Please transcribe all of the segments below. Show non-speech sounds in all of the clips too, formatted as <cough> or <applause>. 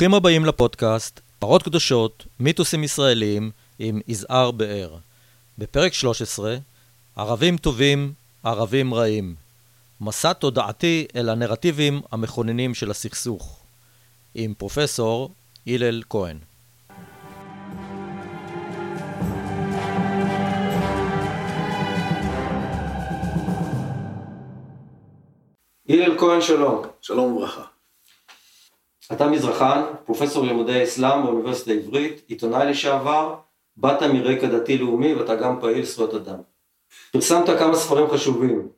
ברוכים הבאים לפודקאסט, פרות קדושות, מיתוסים ישראלים עם יזהר באר. בפרק 13, ערבים טובים, ערבים רעים. מסע תודעתי אל הנרטיבים המכוננים של הסכסוך. עם פרופסור הלל כהן. הלל כהן שלום. שלום וברכה. אתה מזרחן, פרופסור לימודי אסלאם באוניברסיטה העברית, עיתונאי לשעבר, באת מרקע דתי-לאומי ואתה גם פעיל זכויות אדם. פרסמת כמה ספרים חשובים.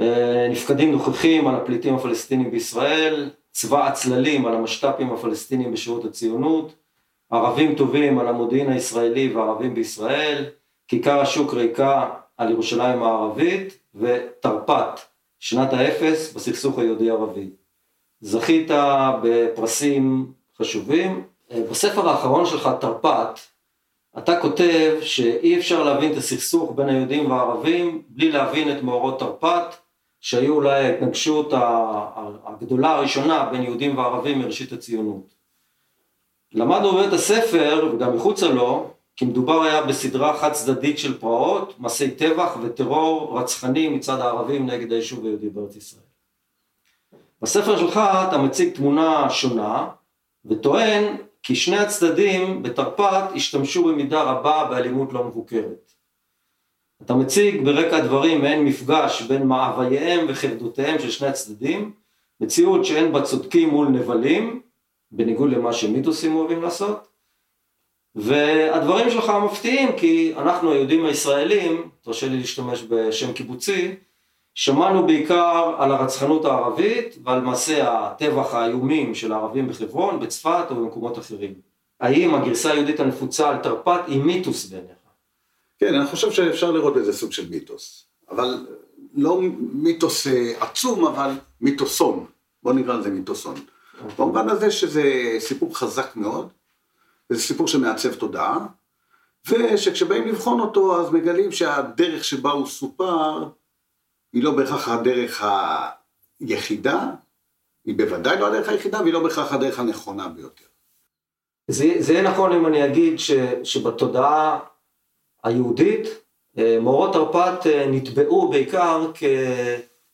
אה, נפקדים נוכחים על הפליטים הפלסטינים בישראל, צבא הצללים על המשת"פים הפלסטינים בשירות הציונות, ערבים טובים על המודיעין הישראלי וערבים בישראל, כיכר השוק ריקה על ירושלים הערבית ותרפ"ט, שנת האפס בסכסוך היהודי-ערבי. זכית בפרסים חשובים. בספר האחרון שלך, תרפ"ט, אתה כותב שאי אפשר להבין את הסכסוך בין היהודים והערבים בלי להבין את מאורות תרפ"ט, שהיו אולי ההתנגשות הגדולה הראשונה בין יהודים וערבים מראשית הציונות. למדנו בבית הספר, וגם מחוצה לו, כי מדובר היה בסדרה חד צדדית של פרעות, מעשי טבח וטרור רצחני מצד הערבים נגד היישוב היהודי בארץ ישראל. בספר שלך אתה מציג תמונה שונה וטוען כי שני הצדדים בתרפ"ט השתמשו במידה רבה באלימות לא מבוקרת. אתה מציג ברקע הדברים מעין מפגש בין מאווייהם וחרדותיהם של שני הצדדים, מציאות שאין בה צודקים מול נבלים, בניגוד למה שמיתוסים אוהבים לעשות, והדברים שלך מפתיעים כי אנחנו היהודים הישראלים, תרשה לי להשתמש בשם קיבוצי, שמענו בעיקר על הרצחנות הערבית ועל מעשי הטבח האיומים של הערבים בחברון, בצפת או במקומות אחרים. האם הגרסה היהודית הנפוצה על תרפ"ט היא מיתוס בעיניך? כן, אני חושב שאפשר לראות בזה סוג של מיתוס, אבל לא מיתוס אה, עצום, אבל מיתוסון. בוא נקרא לזה מיתוסון. אוקיי. במובן הזה שזה סיפור חזק מאוד, וזה סיפור שמעצב תודעה, ושכשבאים לבחון אותו אז מגלים שהדרך שבה הוא סופר היא לא בהכרח הדרך היחידה, היא בוודאי לא הדרך היחידה, והיא לא בהכרח הדרך הנכונה ביותר. זה, זה יהיה נכון אם אני אגיד ש, שבתודעה היהודית, אה, מורות תרפ"ט אה, נתבעו בעיקר כ,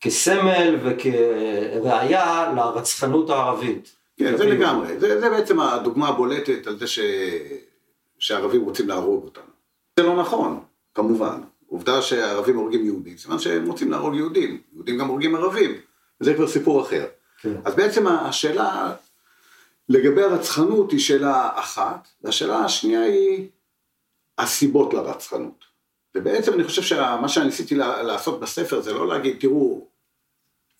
כסמל וכראיה לרצחנות הערבית. כן, זה לגמרי. זה, זה בעצם הדוגמה הבולטת על זה ש, שערבים רוצים להרוג אותנו. זה לא נכון, כמובן. עובדה שערבים הורגים יהודים, סימן שהם רוצים להרוג יהודים, יהודים גם הורגים ערבים, וזה כבר סיפור אחר. כן. אז בעצם השאלה לגבי הרצחנות היא שאלה אחת, והשאלה השנייה היא הסיבות לרצחנות. ובעצם אני חושב שמה שאני ניסיתי לעשות בספר זה לא להגיד, תראו,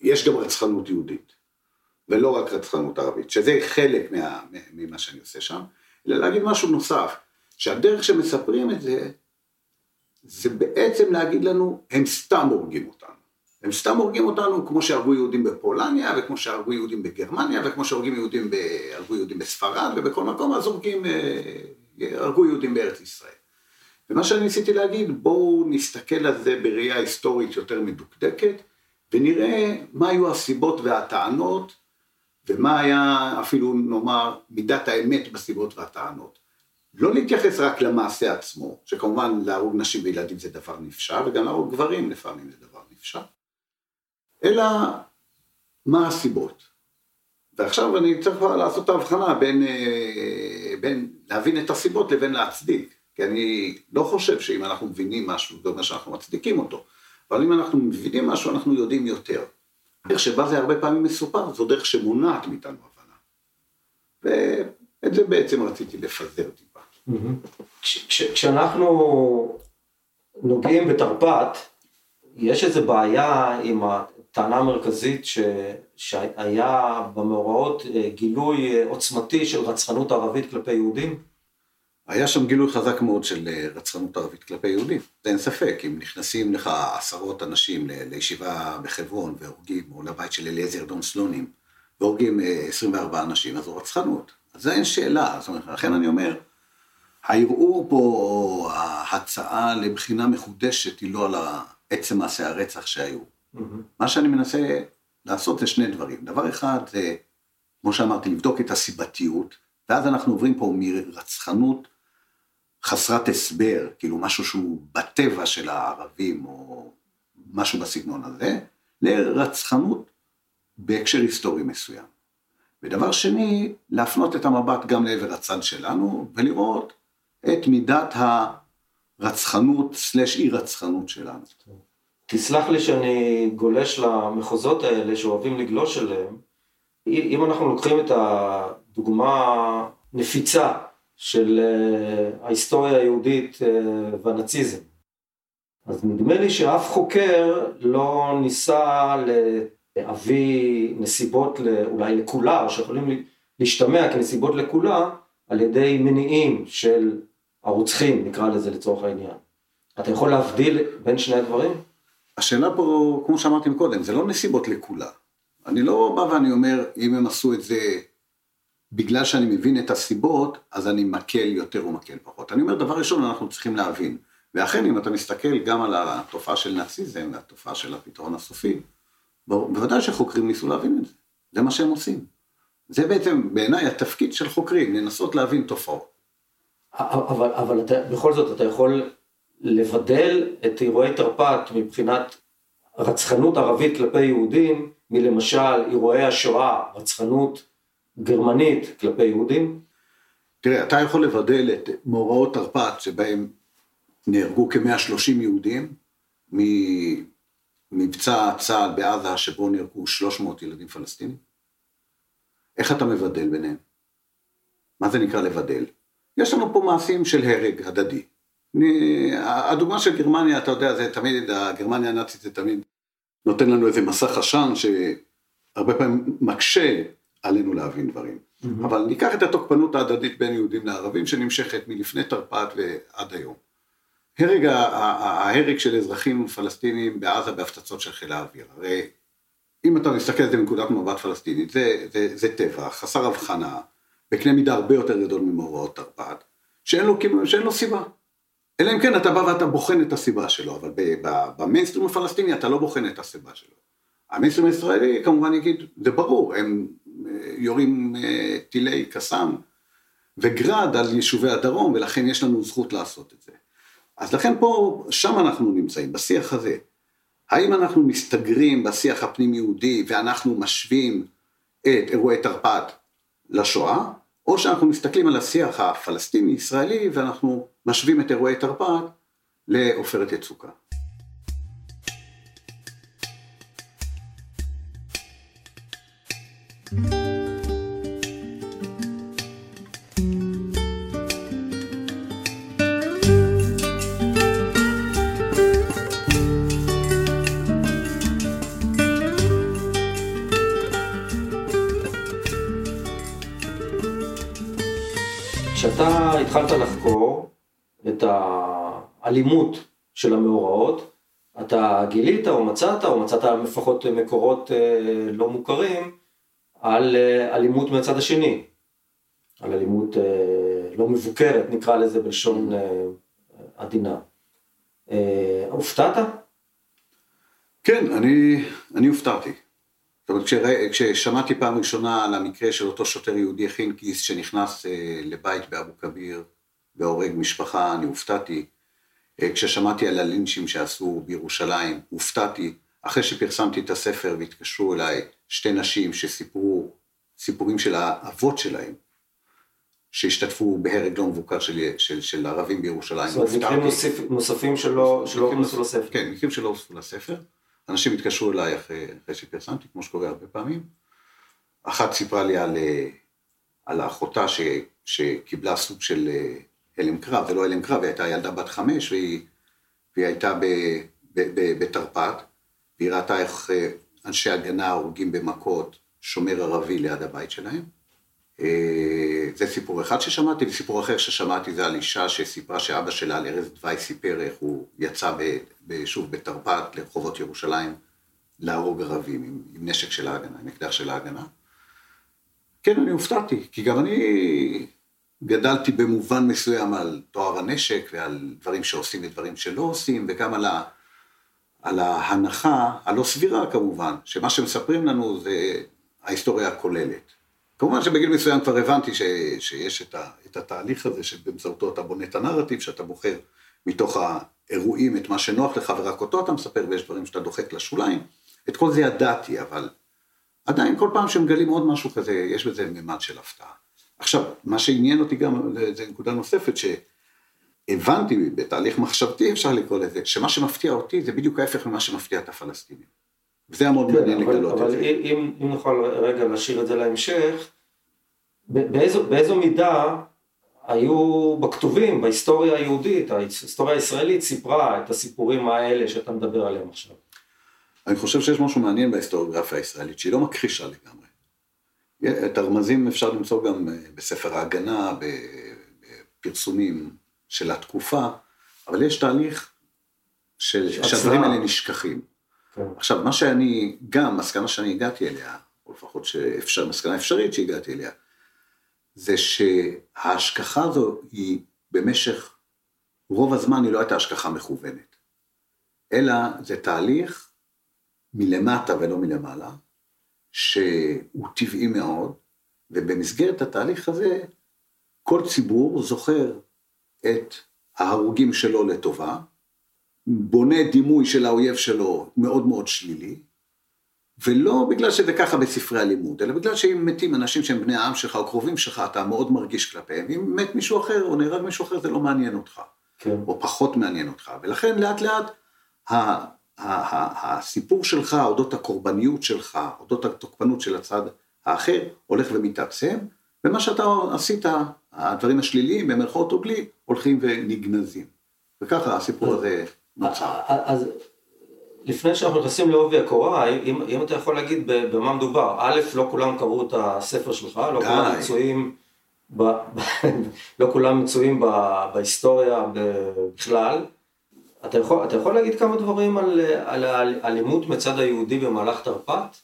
יש גם רצחנות יהודית, ולא רק רצחנות ערבית, שזה חלק מה, ממה שאני עושה שם, אלא להגיד משהו נוסף, שהדרך שמספרים את זה, זה בעצם להגיד לנו, הם סתם הורגים אותנו. הם סתם הורגים אותנו כמו שהרגו יהודים בפולניה, וכמו שהרגו יהודים בגרמניה, וכמו שהרגו יהודים, ב... יהודים בספרד, ובכל מקום, אז הורגים, אה, הרגו יהודים בארץ ישראל. ומה שאני ניסיתי להגיד, בואו נסתכל על זה בראייה היסטורית יותר מדוקדקת, ונראה מה היו הסיבות והטענות, ומה היה אפילו נאמר מידת האמת בסיבות והטענות. לא להתייחס רק למעשה עצמו, שכמובן להרוג נשים וילדים זה דבר נפשע, וגם להרוג גברים לפעמים זה דבר נפשע, אלא מה הסיבות. ועכשיו אני צריך כבר לעשות את ההבחנה בין, אה, בין להבין את הסיבות לבין להצדיק, כי אני לא חושב שאם אנחנו מבינים משהו, זה אומר שאנחנו מצדיקים אותו, אבל אם אנחנו מבינים משהו, אנחנו יודעים יותר. דרך שבה זה הרבה פעמים מסופר, זו דרך שמונעת מאיתנו הבנה. ואת זה בעצם רציתי לפזר טיפה. כשאנחנו נוגעים בתרפ"ט, יש איזו בעיה עם הטענה המרכזית ש... שהיה במאורעות אה, גילוי אה, עוצמתי של רצחנות ערבית כלפי יהודים? היה שם גילוי חזק מאוד של אה, רצחנות ערבית כלפי יהודים, זה אין ספק, אם נכנסים לך עשרות אנשים לישיבה בחברון והורגים, או לבית של אליעזר דון סלונים, והורגים 24 אנשים, אז זו רצחנות. אז זה אין שאלה, זאת אומרת, לכן אני אומר, הערעור פה, או ההצעה לבחינה מחודשת, היא לא על עצם מעשי הרצח שהיו. Mm-hmm. מה שאני מנסה לעשות זה שני דברים. דבר אחד זה, כמו שאמרתי, לבדוק את הסיבתיות, ואז אנחנו עוברים פה מרצחנות חסרת הסבר, כאילו משהו שהוא בטבע של הערבים, או משהו בסגנון הזה, לרצחנות בהקשר היסטורי מסוים. ודבר שני, להפנות את המבט גם לעבר הצד שלנו, ולראות את מידת הרצחנות סלש אי רצחנות שלנו. תסלח לי שאני גולש למחוזות האלה שאוהבים לגלוש אליהם. אם אנחנו לוקחים את הדוגמה נפיצה של אה, ההיסטוריה היהודית אה, והנאציזם, אז נדמה לי שאף חוקר לא ניסה להביא נסיבות אולי לקולה, או שיכולים להשתמע כנסיבות לקולה, על ידי מניעים של הרוצחים, נקרא לזה לצורך העניין. אתה יכול להבדיל בין שני הדברים? השאלה פה, כמו שאמרתי קודם, זה לא נסיבות לקולה. אני לא בא ואני אומר, אם הם עשו את זה בגלל שאני מבין את הסיבות, אז אני מקל יותר או מקל פחות. אני אומר, דבר ראשון, אנחנו צריכים להבין. ואכן, אם אתה מסתכל גם על התופעה של נאציזם והתופעה של הפתרון הסופי, בוודאי שחוקרים ניסו להבין את זה. זה מה שהם עושים. זה בעצם, בעיניי, התפקיד של חוקרים, לנסות להבין תופעות. אבל, אבל אתה, בכל זאת, אתה יכול לבדל את אירועי תרפ"ט מבחינת רצחנות ערבית כלפי יהודים, מלמשל אירועי השואה, רצחנות גרמנית כלפי יהודים? תראה, אתה יכול לבדל את מאורעות תרפ"ט שבהם נהרגו כ-130 יהודים, ממבצע צה"ל בעזה שבו נהרגו 300 ילדים פלסטינים? איך אתה מבדל ביניהם? מה זה נקרא לבדל? יש לנו פה מעשים של הרג הדדי. הדוגמה של גרמניה, אתה יודע, זה תמיד, הגרמניה הנאצית זה תמיד נותן לנו איזה מסך עשן שהרבה פעמים מקשה עלינו להבין דברים. Mm-hmm. אבל ניקח את התוקפנות ההדדית בין יהודים לערבים שנמשכת מלפני תרפ"ט ועד היום. הרג, ההרג של אזרחים פלסטינים בעזה בהפצצות של חיל האוויר. הרי אם אתה מסתכל על זה מנקודת מבט פלסטינית, זה, זה, זה טבע, חסר הבחנה, בקנה מידה הרבה יותר גדול ממאורעות תרפ"ט, שאין שאין לו סיבה. אלא אם כן אתה בא ואתה בוחן את הסיבה שלו, אבל במיינסטרים הפלסטיני אתה לא בוחן את הסיבה שלו. המיינסטרים הישראלי כמובן יגיד, זה ברור, הם אה, יורים אה, טילי קסאם וגראד על יישובי הדרום, ולכן יש לנו זכות לעשות את זה. אז לכן פה, שם אנחנו נמצאים, בשיח הזה. האם אנחנו מסתגרים בשיח הפנים-יהודי ואנחנו משווים את אירועי תרפ"ט לשואה, או שאנחנו מסתכלים על השיח הפלסטיני-ישראלי ואנחנו משווים את אירועי תרפ"ט לעופרת יצוקה. האלימות של המאורעות, אתה גילית או מצאת, או מצאת לפחות מקורות אה, לא מוכרים, על אה, אלימות מהצד השני, על אלימות אה, לא מבוקרת, נקרא לזה בלשון עדינה. הופתעת? כן, אני, אני הופתעתי. זאת אומרת, כשרא, כששמעתי פעם ראשונה על המקרה של אותו שוטר יהודי חינקיס שנכנס אה, לבית באבו כביר והורג משפחה, אני הופתעתי. אה, כששמעתי על הלינצ'ים שעשו בירושלים, הופתעתי. אחרי שפרסמתי את הספר והתקשרו אליי שתי נשים שסיפרו סיפורים של האבות שלהם, שהשתתפו בהרג לא מבוקר של, של, של ערבים בירושלים. זאת אומרת, מקרים נוספים שלא הוכנסו לספר. כן, מקרים שלא הוכנסו לספר. אנשים התקשרו אליי אחרי, אחרי שפרסמתי, כמו שקורה הרבה פעמים. אחת סיפרה לי על, אה, על האחותה ש, שקיבלה סוג של אה, הלם קרב, זה לא הלם קרב, היא הייתה ילדה בת חמש והיא, והיא הייתה בתרפ"ט, והיא ראתה איך אה, אנשי הגנה הורגים במכות שומר ערבי ליד הבית שלהם. זה סיפור אחד ששמעתי, וסיפור אחר ששמעתי זה על אישה שסיפרה שאבא שלה על ארז דווי סיפר איך הוא יצא שוב בתרפ"ט לרחובות ירושלים להרוג ערבים עם, עם נשק של ההגנה, עם אקדח של ההגנה. כן, אני הופתעתי, כי גם אני גדלתי במובן מסוים על תואר הנשק ועל דברים שעושים ודברים שלא עושים, וגם על, ה, על ההנחה הלא סבירה כמובן, שמה שמספרים לנו זה ההיסטוריה הכוללת. כמובן שבגיל מסוים כבר הבנתי ש, שיש את, ה, את התהליך הזה שבאמצעותו אתה בונה את הנרטיב, שאתה בוחר מתוך האירועים את מה שנוח לך ורק אותו אתה מספר ויש דברים שאתה דוחק לשוליים. את כל זה ידעתי, אבל עדיין כל פעם שמגלים עוד משהו כזה, יש בזה ממד של הפתעה. עכשיו, מה שעניין אותי גם, זו נקודה נוספת, שהבנתי בתהליך מחשבתי, אפשר לקרוא לזה, שמה שמפתיע אותי זה בדיוק ההפך ממה שמפתיע את הפלסטינים. וזה היה מאוד כן, מעניין אבל, לגלות את אבל זה. אם, אם נוכל רגע להשאיר את זה להמשך, באיזו, באיזו מידה היו בכתובים, בהיסטוריה היהודית, ההיסטוריה הישראלית סיפרה את הסיפורים האלה שאתה מדבר עליהם עכשיו. אני חושב שיש משהו מעניין בהיסטוריוגרפיה הישראלית, שהיא לא מכחישה לגמרי. את הרמזים אפשר למצוא גם אה, בספר ההגנה, בפרסומים של התקופה, אבל יש תהליך של, שהדברים. האלה נשכחים. כן. עכשיו, מה שאני, גם מסקנה שאני הגעתי אליה, או לפחות שאפשר, מסקנה אפשרית שהגעתי אליה, זה שההשכחה הזו היא במשך רוב הזמן היא לא הייתה השכחה מכוונת, אלא זה תהליך מלמטה ולא מלמעלה, שהוא טבעי מאוד, ובמסגרת התהליך הזה, כל ציבור זוכר את ההרוגים שלו לטובה, בונה דימוי של האויב שלו מאוד מאוד שלילי, ולא בגלל שזה ככה בספרי הלימוד, אלא בגלל שאם מתים אנשים שהם בני העם שלך או קרובים שלך, אתה מאוד מרגיש כלפיהם. אם מת מישהו אחר או נהרג מישהו אחר, זה לא מעניין אותך, כן. או פחות מעניין אותך. ולכן לאט לאט הסיפור שלך, אודות הקורבניות שלך, אודות התוקפנות של הצד האחר, הולך ומתעצם, ומה שאתה עשית, הדברים השליליים, במרכאות או בלי, הולכים ונגנזים. וככה הסיפור הזה נוצר. אז לפני שאנחנו נכנסים לעובי הקורה, אם, אם אתה יכול להגיד במה מדובר, א', לא כולם קראו את הספר שלך, לא די. כולם מצויים, ב, <laughs> לא כולם מצויים ב, בהיסטוריה בכלל. אתה יכול, אתה יכול להגיד כמה דברים על, על האלימות מצד היהודי במהלך תרפ"ט?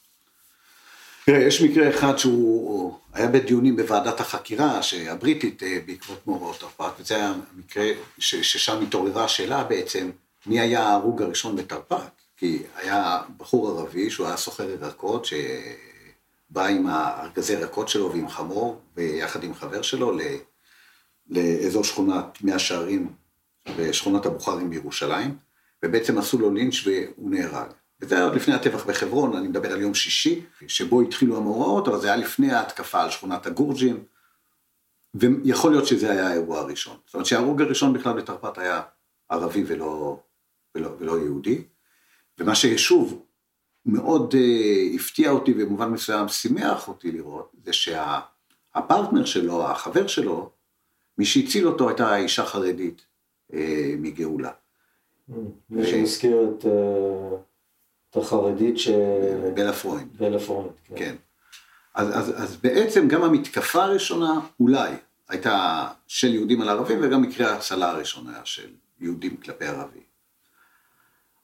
תראה, יש מקרה אחד שהוא היה בדיונים בוועדת החקירה הבריטית אה, בעקבות מאורעות תרפ"ט, וזה היה מקרה ש, ששם התעוררה השאלה בעצם, מי היה ההרוג הראשון בתרפ"ט? כי היה בחור ערבי שהוא היה סוחר ירקות, שבא עם הארגזי ירקות שלו ועם חמור, ויחד עם חבר שלו לאזור שכונת מאה שערים, בשכונת הבוכרים בירושלים, ובעצם עשו לו לינץ' והוא נהרג. וזה היה עוד לפני הטבח בחברון, אני מדבר על יום שישי, שבו התחילו המאורעות, אבל זה היה לפני ההתקפה על שכונת הגורג'ים, ויכול להיות שזה היה האירוע הראשון. זאת אומרת שההרוג הראשון בכלל בתרפ"ט היה ערבי ולא, ולא, ולא יהודי, ומה ששוב מאוד uh, הפתיע אותי במובן מסוים שימח אותי לראות, זה שהפרטנר שלו, החבר שלו, מי שהציל אותו הייתה אישה חרדית מגאולה. מי שמזכיר את, אה, את החרדית ש... בלה פרוינד. בלה פרוינד, כן. כן. אז, אז, אז בעצם גם המתקפה הראשונה אולי הייתה של יהודים על ערבים וגם מקרה ההצלה הראשון היה של יהודים כלפי ערבים.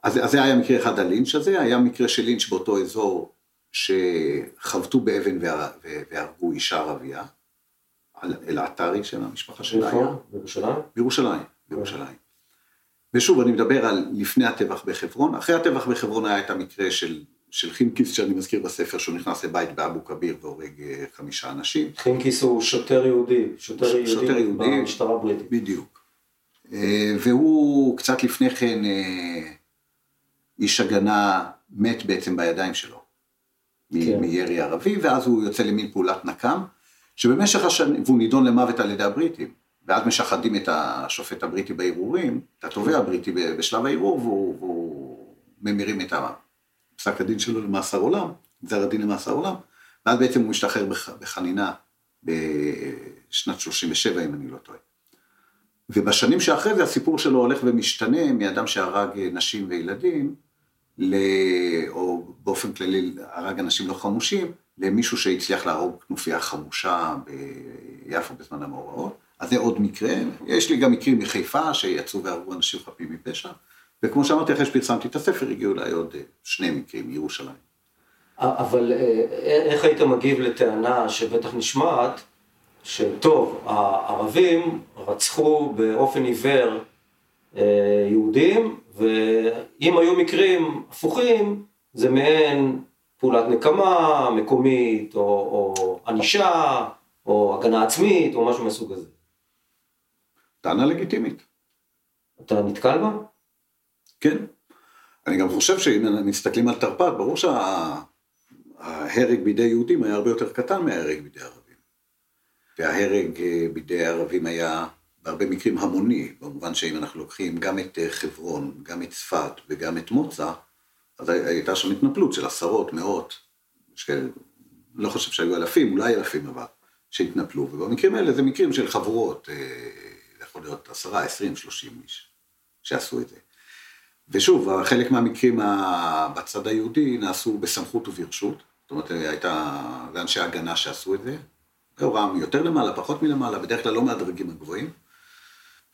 אז, אז זה היה מקרה אחד הלינץ' הזה, היה מקרה של לינץ' באותו אזור שחבטו באבן והר- והרגו אישה ערבייה, אל-עטרי שם המשפחה שלה. איפה? בירושלים? בירושלים, בירושלים. ושוב, אני מדבר על לפני הטבח בחברון, אחרי הטבח בחברון היה את המקרה של, של חינקיס, שאני מזכיר בספר, שהוא נכנס לבית באבו כביר והורג אה, חמישה אנשים. חינקיס הוא שוטר יהודי, שוטר ש- יהודי, שוטר יהודי. במשטרה הבריטית. בדיוק. אה, והוא קצת לפני כן, אה, איש הגנה מת בעצם בידיים שלו, כן. מירי ערבי, ואז הוא יוצא למין פעולת נקם, שבמשך השנים, והוא נידון למוות על ידי הבריטים, ואז משחדים את השופט הבריטי בערעורים, את התובע הבריטי בשלב הערעור, והוא, והוא ממירים את פסק הדין שלו למאסר עולם, גזר הדין למאסר עולם, ואז בעצם הוא משתחרר בח- בחנינה בשנת 37, אם אני לא טועה. ובשנים שאחרי זה הסיפור שלו הולך ומשתנה מאדם שהרג נשים וילדים, ל... או באופן כללי הרג אנשים לא חמושים, למישהו שהצליח להרוג כנופיה חמושה ביפו בזמן המאורעות. אז זה עוד מקרה. יש לי גם מקרים מחיפה שיצאו והרגו אנשים חפים מפשע. וכמו שאמרתי, אחרי שפרסמתי את הספר, הגיעו אליי עוד אה, שני מקרים מירושלים. אבל אה, איך היית מגיב לטענה שבטח נשמעת, שטוב, הערבים רצחו באופן עיוור אה, יהודים, ואם היו מקרים הפוכים, זה מעין פעולת נקמה מקומית, או, או ענישה, או הגנה עצמית, או משהו מהסוג הזה. טענה לגיטימית. אתה נתקל בה? כן. אני גם חושב שאם מסתכלים על תרפ"ט, ברור שההרג בידי יהודים היה הרבה יותר קטן מההרג בידי ערבים. וההרג אה, בידי הערבים היה בהרבה מקרים המוני, במובן שאם אנחנו לוקחים גם את אה, חברון, גם את צפת וגם את מוצא, אז הייתה שם התנפלות של עשרות, מאות, של... לא חושב שהיו אלפים, אולי אלפים אבל, שהתנפלו, ובמקרים האלה זה מקרים של חבורות, אה, יכול להיות עשרה, עשרים, שלושים איש שעשו את זה. ושוב, חלק מהמקרים בצד היהודי נעשו בסמכות וברשות, זאת אומרת, הייתה, זה אנשי הגנה שעשו את זה, הוראה יותר למעלה, פחות מלמעלה, בדרך כלל לא מהדרגים הגבוהים.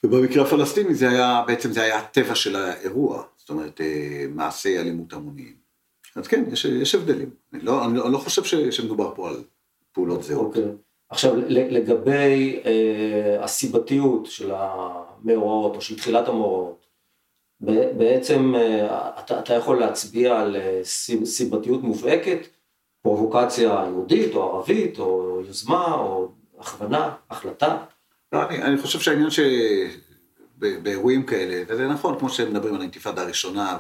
ובמקרה הפלסטיני זה היה, בעצם זה היה הטבע של האירוע, זאת אומרת, אה, מעשי אלימות המוניים. אז כן, יש, יש הבדלים. אני לא, אני לא, אני לא חושב ש, שמדובר פה על פעולות זהות. Okay. עכשיו, לגבי אה, הסיבתיות של המאורעות, או של תחילת המאורעות, בעצם אה, אתה, אתה יכול להצביע על אה, סיבתיות מובהקת פרובוקציה יהודית או ערבית או יוזמה או הכוונה, החלטה. לא, אני, אני חושב שהעניין שבאירועים כאלה, וזה נכון, כמו שמדברים על האינתיפאדה הראשונה,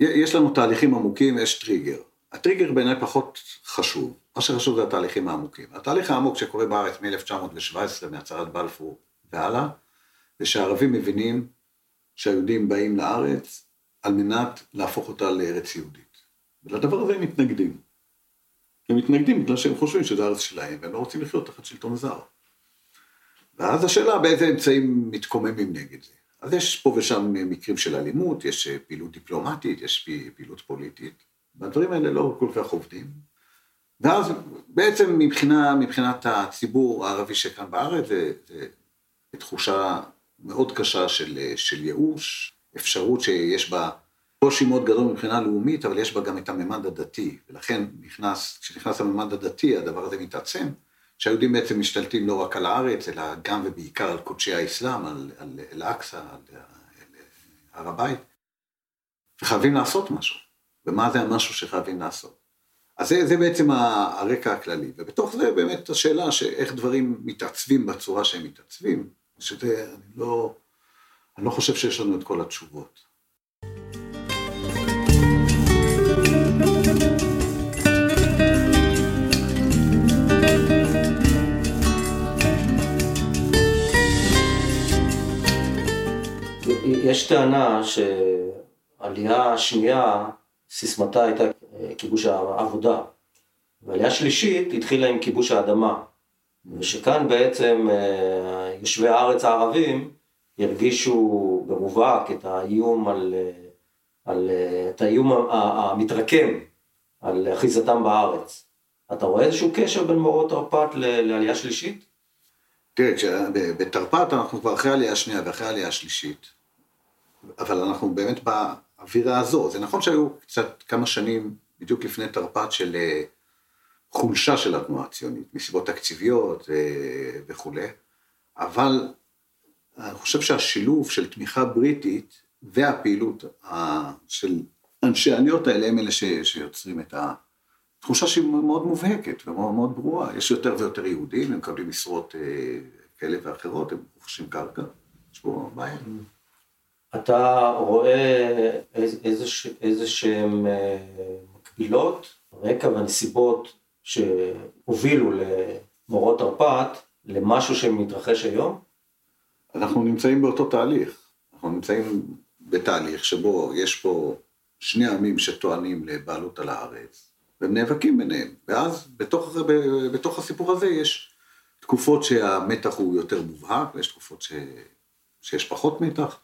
ויש לנו תהליכים עמוקים, יש טריגר. הטריגר בעיניי פחות חשוב, מה שחשוב זה התהליכים העמוקים. התהליך העמוק שקורה בארץ מ-1917, מהצהרת בלפור והלאה, זה שהערבים מבינים שהיהודים באים לארץ על מנת להפוך אותה לארץ יהודית. ולדבר הזה הם מתנגדים. הם מתנגדים בגלל שהם חושבים שזה הארץ שלהם, והם לא רוצים לחיות תחת שלטון זר. ואז השאלה באיזה אמצעים מתקוממים נגד זה. אז יש פה ושם מקרים של אלימות, יש פעילות דיפלומטית, יש פעילות פוליטית, והדברים האלה לא כל כך עובדים. ואז בעצם מבחינה, מבחינת הציבור הערבי שכאן בארץ, זה, זה תחושה מאוד קשה של, של ייאוש, אפשרות שיש בה קושי מאוד גדול מבחינה לאומית, אבל יש בה גם את הממד הדתי, ולכן נכנס, כשנכנס הממד הדתי, הדבר הזה מתעצם, שהיהודים בעצם משתלטים לא רק על הארץ, אלא גם ובעיקר על קודשי האסלאם, על אל-אקצא, על, על, על הר הבית, וחייבים לעשות משהו. ומה זה המשהו שחייבים לעשות? אז זה, זה בעצם הרקע הכללי, ובתוך זה באמת השאלה שאיך דברים מתעצבים בצורה שהם מתעצבים, שזה, אני לא, אני לא חושב שיש לנו את כל התשובות. יש טענה שעלייה השנייה, סיסמתה הייתה כיבוש העבודה, ועלייה שלישית התחילה עם כיבוש האדמה, ושכאן בעצם אה, יושבי הארץ הערבים הרגישו במובהק את האיום על, על את האיום המתרקם על אחיזתם בארץ. אתה רואה איזשהו קשר בין מאורעות תרפ"ט לעלייה שלישית? תראה, בתרפ"ט אנחנו כבר אחרי עלייה שנייה ואחרי עלייה שלישית. אבל אנחנו באמת באווירה הזו. זה נכון שהיו קצת כמה שנים בדיוק לפני תרפ"ט של אה, חולשה של התנועה הציונית, מסיבות תקציביות אה, וכולי, אבל אני חושב שהשילוב של תמיכה בריטית והפעילות של אנשי העניות האלה הם אלה שיוצרים את התחושה שהיא מאוד מובהקת ומאוד מאוד ברורה. יש יותר ויותר יהודים, הם מקבלים משרות אה, כאלה ואחרות, הם רוכשים קרקע, יש פה בעיה. אתה רואה איזה, איזה שהם מקבילות, רקע והנסיבות שהובילו למורות תרפ"ט למשהו שמתרחש היום? אנחנו נמצאים באותו תהליך. אנחנו נמצאים בתהליך שבו יש פה שני עמים שטוענים לבעלות על הארץ, והם נאבקים ביניהם. ואז בתוך, בתוך הסיפור הזה יש תקופות שהמתח הוא יותר מובהק, ויש תקופות ש, שיש פחות מתח.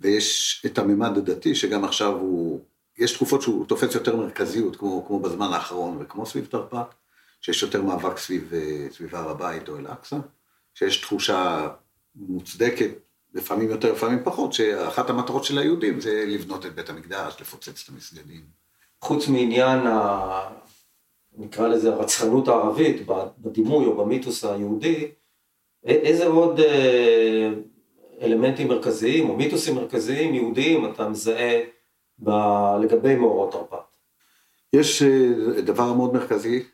ויש את הממד הדתי שגם עכשיו הוא, יש תקופות שהוא תופס יותר מרכזיות כמו, כמו בזמן האחרון וכמו סביב תרפ"ט, שיש יותר מאבק סביב, אה, סביב הר הבית או אל-אקצא, שיש תחושה מוצדקת, לפעמים יותר לפעמים פחות, שאחת המטרות של היהודים זה לבנות את בית המקדש, לפוצץ את המסגדים. חוץ מעניין, ה... נקרא לזה הרצחנות הערבית, בדימוי או במיתוס היהודי, איזה עוד אה, אלמנטים מרכזיים או מיתוסים מרכזיים יהודיים אתה מזהה ב... לגבי מאורעות תרפ"ט? יש אה, דבר מאוד מרכזי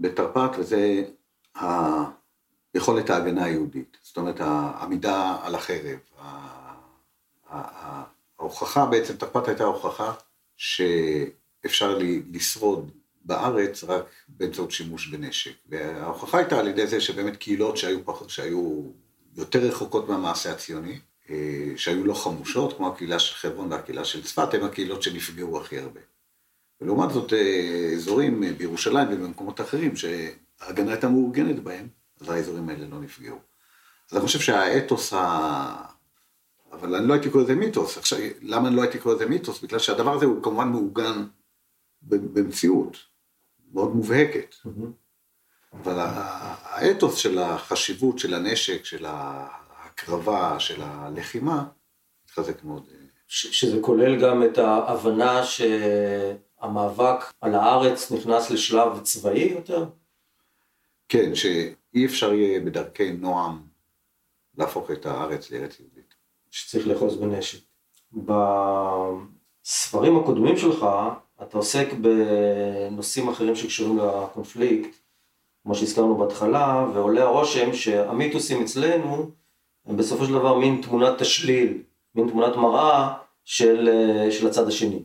בתרפ"ט, וזה יכולת ההגנה היהודית. זאת אומרת, העמידה על החרב. ההוכחה בעצם, תרפ"ט הייתה הוכחה שאפשר לשרוד בארץ רק באמצעות שימוש בנשק. וההוכחה הייתה על ידי זה שבאמת קהילות שהיו, פח, שהיו יותר רחוקות מהמעשה הציוני, שהיו לא חמושות, כמו הקהילה של חברון והקהילה של צפת, הן הקהילות שנפגעו הכי הרבה. ולעומת זאת, אה, אזורים אה, בירושלים ובמקומות אחרים שההגנה הייתה מאורגנת בהם, אז האזורים האלה לא נפגעו. אז אני חושב שהאתוס ה... אבל אני לא הייתי קורא לזה מיתוס. עכשיו, למה אני לא הייתי קורא לזה מיתוס? בגלל שהדבר הזה הוא כמובן מעוגן במציאות. מאוד מובהקת. אבל האתוס של החשיבות של הנשק, של ההקרבה, של הלחימה, מתחזק מאוד. שזה כולל גם את ההבנה שהמאבק על הארץ נכנס לשלב צבאי יותר? כן, שאי אפשר יהיה בדרכי נועם להפוך את הארץ לארץ יהודית. שצריך לאחוז בנשק. בספרים הקודמים שלך אתה עוסק בנושאים אחרים שקשורים לקונפליקט, כמו שהזכרנו בהתחלה, ועולה הרושם שהמיתוסים אצלנו הם בסופו של דבר מין תמונת תשליל, מין תמונת מראה של, של הצד השני.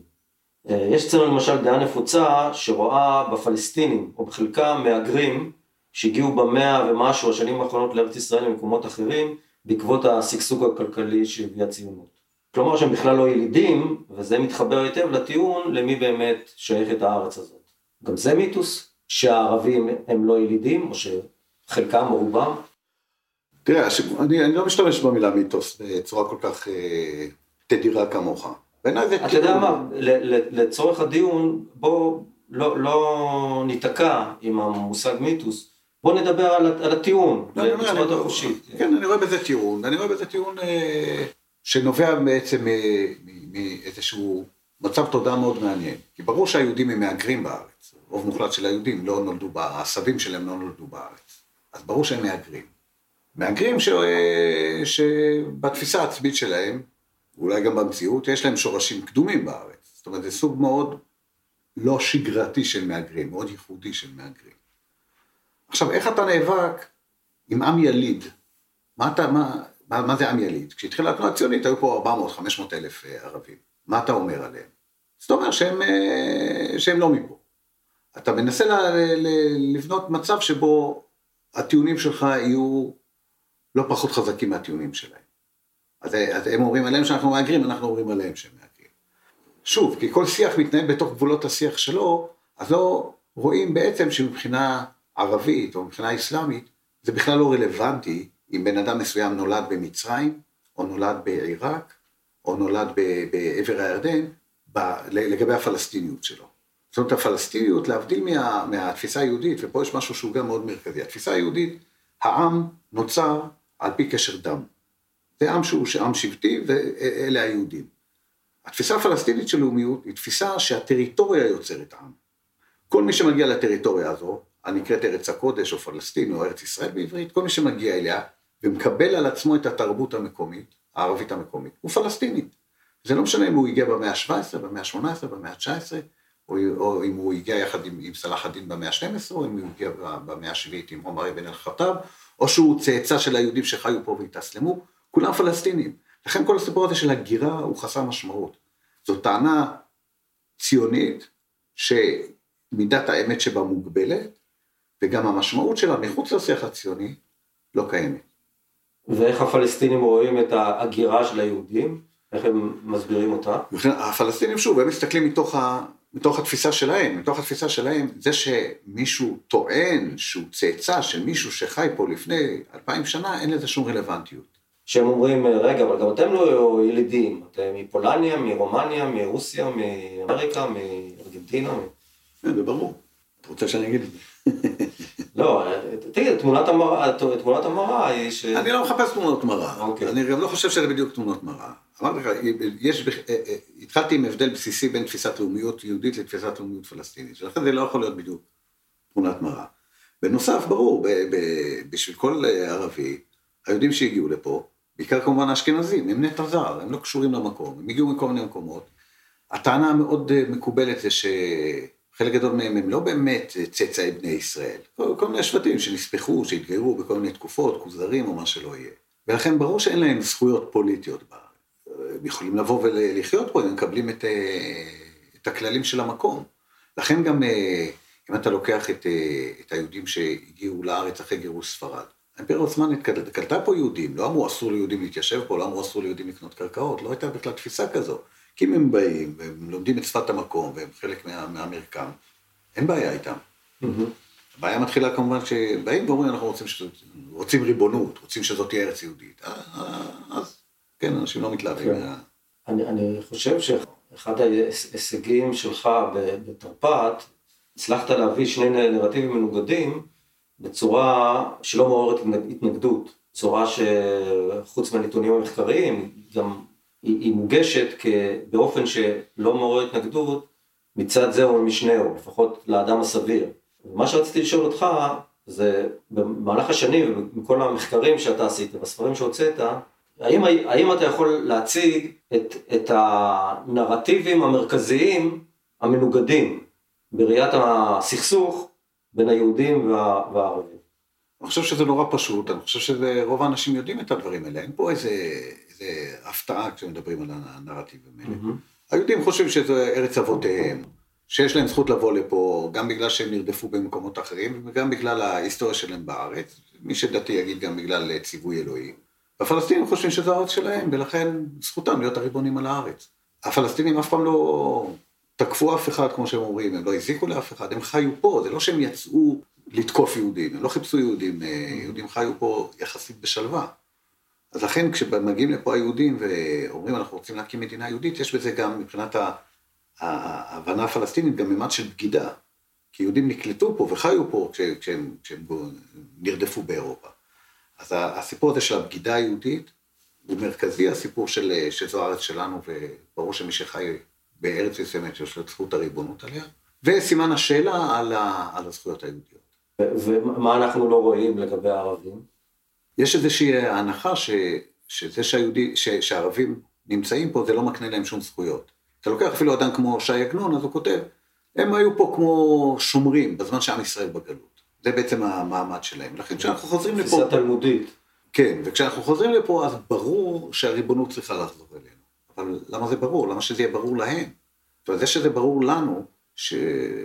יש אצלנו למשל דעה נפוצה שרואה בפלסטינים, או בחלקם מהגרים, שהגיעו במאה ומשהו השנים האחרונות לארץ ישראל ממקומות אחרים, בעקבות השגשוג הכלכלי שהביאה הציונות. כלומר שהם בכלל לא ילידים, וזה מתחבר היטב לטיעון למי באמת שייכת הארץ הזאת. גם זה מיתוס, שהערבים הם לא ילידים, או שחלקם או רובם? תראה, אני, אני לא משתמש במילה מיתוס בצורה כל כך אה, תדירה כמוך. בעיניי זה. אתה יודע מה, לצורך הדיון, בוא לא, לא ניתקע עם המושג מיתוס, בוא נדבר על, על הטיעון, לא, בצורה יותר חופשית. כן, אני רואה בזה טיעון, ואני רואה בזה טיעון... אה, שנובע בעצם מאיזשהו מצב תודעה מאוד מעניין. כי ברור שהיהודים הם מהגרים בארץ, רוב מוחלט של היהודים לא נולדו, הסבים שלהם לא נולדו בארץ, אז ברור שהם מהגרים. מהגרים ש... שבתפיסה העצמית שלהם, אולי גם במציאות, יש להם שורשים קדומים בארץ. זאת אומרת, זה סוג מאוד לא שגרתי של מהגרים, מאוד ייחודי של מהגרים. עכשיו, איך אתה נאבק עם עם יליד? מה אתה, מה, מה, מה זה עם יליד? כשהתחילה התנועה הציונית היו פה 400-500 אלף אה, ערבים. מה אתה אומר עליהם? זאת אומרת שהם, אה, שהם לא מפה. אתה מנסה ל, ל, לבנות מצב שבו הטיעונים שלך יהיו לא פחות חזקים מהטיעונים שלהם. אז, אז הם אומרים עליהם שאנחנו מהגרים, אנחנו אומרים עליהם שהם מהגרים. שוב, כי כל שיח מתנהל בתוך גבולות השיח שלו, אז לא רואים בעצם שמבחינה ערבית או מבחינה אסלאמית, זה בכלל לא רלוונטי אם בן אדם מסוים נולד במצרים, או נולד בעיראק, או נולד בעבר הירדן, לגבי הפלסטיניות שלו. זאת אומרת, הפלסטיניות, להבדיל מה, מהתפיסה היהודית, ופה יש משהו שהוא גם מאוד מרכזי, התפיסה היהודית, העם נוצר על פי קשר דם. זה עם שהוא עם שבטי, ואלה היהודים. התפיסה הפלסטינית של לאומיות היא תפיסה שהטריטוריה יוצרת עם. כל מי שמגיע לטריטוריה הזו, הנקראת ארץ הקודש או פלסטין או ארץ ישראל בעברית, כל מי שמגיע אליה, ומקבל על עצמו את התרבות המקומית, הערבית המקומית, הוא פלסטיני. זה לא משנה אם הוא הגיע במאה ה-17, במאה ה-18, במאה ה-19, או, או אם הוא הגיע יחד עם, עם סלאח א-דין במאה ה-12, או אם הוא הגיע במאה השביעית עם עומר אבן אל-חטב, או שהוא צאצא של היהודים שחיו פה והתאסלמו, כולם פלסטינים. לכן כל הסיפור הזה של הגירה הוא חסר משמעות. זו טענה ציונית שמידת האמת שבה מוגבלת, וגם המשמעות שלה מחוץ לשיח הציוני לא קיימת. ואיך הפלסטינים רואים את ההגירה של היהודים? איך הם מסבירים אותה? הפלסטינים שוב, הם מסתכלים מתוך, ה, מתוך התפיסה שלהם, מתוך התפיסה שלהם, זה שמישהו טוען שהוא צאצא של מישהו שחי פה לפני אלפיים שנה, אין לזה שום רלוונטיות. שהם אומרים, רגע, אבל גם אתם לא ילידים, אתם מפולניה, מרומניה, מרוסיה, מאמריקה, מארגנטינה. כן, זה ברור. אתה רוצה שאני אגיד את זה? <laughs> לא, תגיד, תמונת המראה, תמונת המראה היא ש... אני לא מחפש תמונות מראה. אוקיי. אני גם לא חושב שזה בדיוק תמונות מראה. אמרתי לך, יש, אה, אה, התחלתי עם הבדל בסיסי בין תפיסת לאומיות יהודית לתפיסת לאומיות פלסטינית, ולכן זה לא יכול להיות בדיוק תמונת מראה. בנוסף, ברור, בשביל כל אה, ערבי, היהודים שהגיעו לפה, בעיקר כמובן האשכנזים, הם נטע זר, הם לא קשורים למקום, הם הגיעו מכל מיני מקומות. הטענה המאוד מקובלת זה ש... חלק גדול מהם הם לא באמת צאצאי בני ישראל, כל, כל מיני שבטים שנספחו, שהתגיירו בכל מיני תקופות, כוזרים או מה שלא יהיה. ולכן ברור שאין להם זכויות פוליטיות בארץ. הם יכולים לבוא ולחיות פה, הם מקבלים את, אה, את הכללים של המקום. לכן גם אה, אם אתה לוקח את, אה, את היהודים שהגיעו לארץ אחרי גירוש ספרד, האימפריה העות'מאנית קלטה פה יהודים, לא אמרו אסור ליהודים להתיישב פה, לא אמרו אסור ליהודים לקנות קרקעות, לא הייתה בכלל תפיסה כזו. כי אם הם באים, והם לומדים את שפת המקום, והם חלק מה, מהמרקם, אין בעיה איתם. Mm-hmm. הבעיה מתחילה כמובן שבאים ואומרים, אנחנו רוצים, שזאת, רוצים ריבונות, רוצים שזאת תהיה ארץ יהודית. אה, אה, אז כן, אנשים לא מתלהבים. כן. אני, אני חושב שאחד ההישגים שלך בתרפ"ט, הצלחת להביא שני נרטיבים מנוגדים בצורה שלא מעוררת התנגדות, צורה שחוץ מהנתונים המחקריים, גם היא, היא מוגשת באופן שלא מעורר התנגדות מצד זה או משנהו, לפחות לאדם הסביר. מה שרציתי לשאול אותך זה במהלך השנים ומכל המחקרים שאתה עשית בספרים שהוצאת, האם, האם אתה יכול להציג את, את הנרטיבים המרכזיים המנוגדים בראיית הסכסוך בין היהודים וה, והערבים? אני חושב שזה נורא פשוט, אני חושב שרוב האנשים יודעים את הדברים האלה, אין פה איזה, איזה הפתעה כשמדברים על הנרטיבים האלה. Mm-hmm. היהודים חושבים שזה ארץ אבותיהם, שיש להם זכות לבוא לפה, גם בגלל שהם נרדפו במקומות אחרים, וגם בגלל ההיסטוריה שלהם בארץ, מי שדתי יגיד גם בגלל ציווי אלוהי. הפלסטינים חושבים שזו הארץ שלהם, ולכן זכותם להיות הריבונים על הארץ. הפלסטינים אף פעם לא תקפו אף אחד, כמו שהם אומרים, הם לא הזיקו לאף אחד, הם חיו פה, זה לא שהם יצאו לתקוף יהודים, הם לא חיפשו יהודים, אה, יהודים חיו פה יחסית בשלווה. אז לכן כשמגיעים לפה היהודים ואומרים אנחנו רוצים להקים מדינה יהודית, יש בזה גם מבחינת ההבנה הפלסטינית גם מימד של בגידה. כי יהודים נקלטו פה וחיו פה כשהם, כשהם, כשהם נרדפו באירופה. אז הסיפור הזה של הבגידה היהודית הוא מרכזי, הסיפור של שזו הארץ שלנו, וברור שמי שחי בארץ מסוימת יש לו את זכות הריבונות עליה, וסימן השאלה על, ה, על הזכויות היהודיות. ומה אנחנו לא רואים לגבי הערבים? יש איזושהי הנחה ש, שזה שהיהודי, ש, שהערבים נמצאים פה, זה לא מקנה להם שום זכויות. אתה לוקח אפילו אדם כמו ש"י עגנון, אז הוא כותב, הם היו פה כמו שומרים בזמן שעם ישראל בגלות. זה בעצם המעמד שלהם. לכן כשאנחנו חוזרים לפה... תפיסה תלמודית. כן, וכשאנחנו חוזרים לפה, אז ברור שהריבונות צריכה לחזור אלינו. אבל למה זה ברור? למה שזה יהיה ברור להם? זאת אומרת, זה שזה ברור לנו,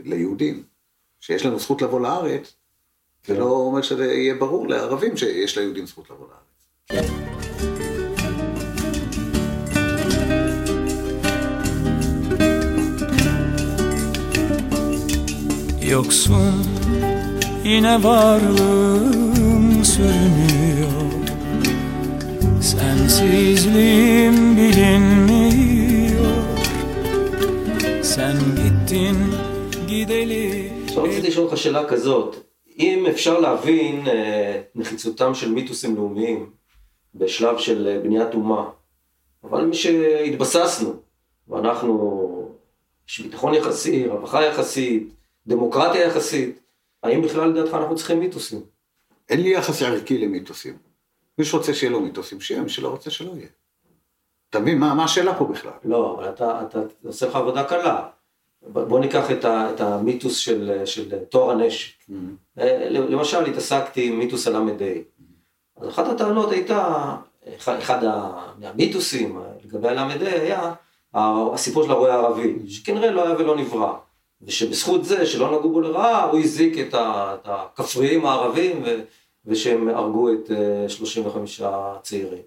ליהודים, שיש לנו זכות לבוא לארץ, זה לא אומר שזה יהיה ברור לערבים שיש ליהודים זכות לבוא לארץ. Yoksun yine varlığım sürünüyor Sensizliğim bilinmiyor Sen gittin gideli עכשיו רציתי לשאול אותך שאלה כזאת, אם אפשר להבין אה, נחיצותם של מיתוסים לאומיים בשלב של אה, בניית אומה, אבל מי שהתבססנו, ואנחנו, יש ביטחון יחסי, רווחה יחסית, דמוקרטיה יחסית, האם בכלל לדעתך אנחנו צריכים מיתוסים? אין לי יחס ערכי למיתוסים. מי שרוצה שיהיה לו מיתוסים, שיהיה, מי שלא רוצה שלא יהיה. אתה מבין, מה, מה השאלה פה בכלל? לא, אבל אתה, אתה עושה לך עבודה קלה. בוא ניקח את, ה, את המיתוס של, של טוהר הנשק. Mm-hmm. אה, למשל, התעסקתי עם מיתוס הל"ה. Mm-hmm. אז אחת הטענות הייתה, אחד, אחד מהמיתוסים לגבי הל"ה היה הסיפור של הרועה הערבי, שכנראה לא היה ולא נברא. ושבזכות זה שלא נגעו בו לרעה, הוא הזיק את הכפריים הערבים ו, ושהם הרגו את 35 אה, צעירים.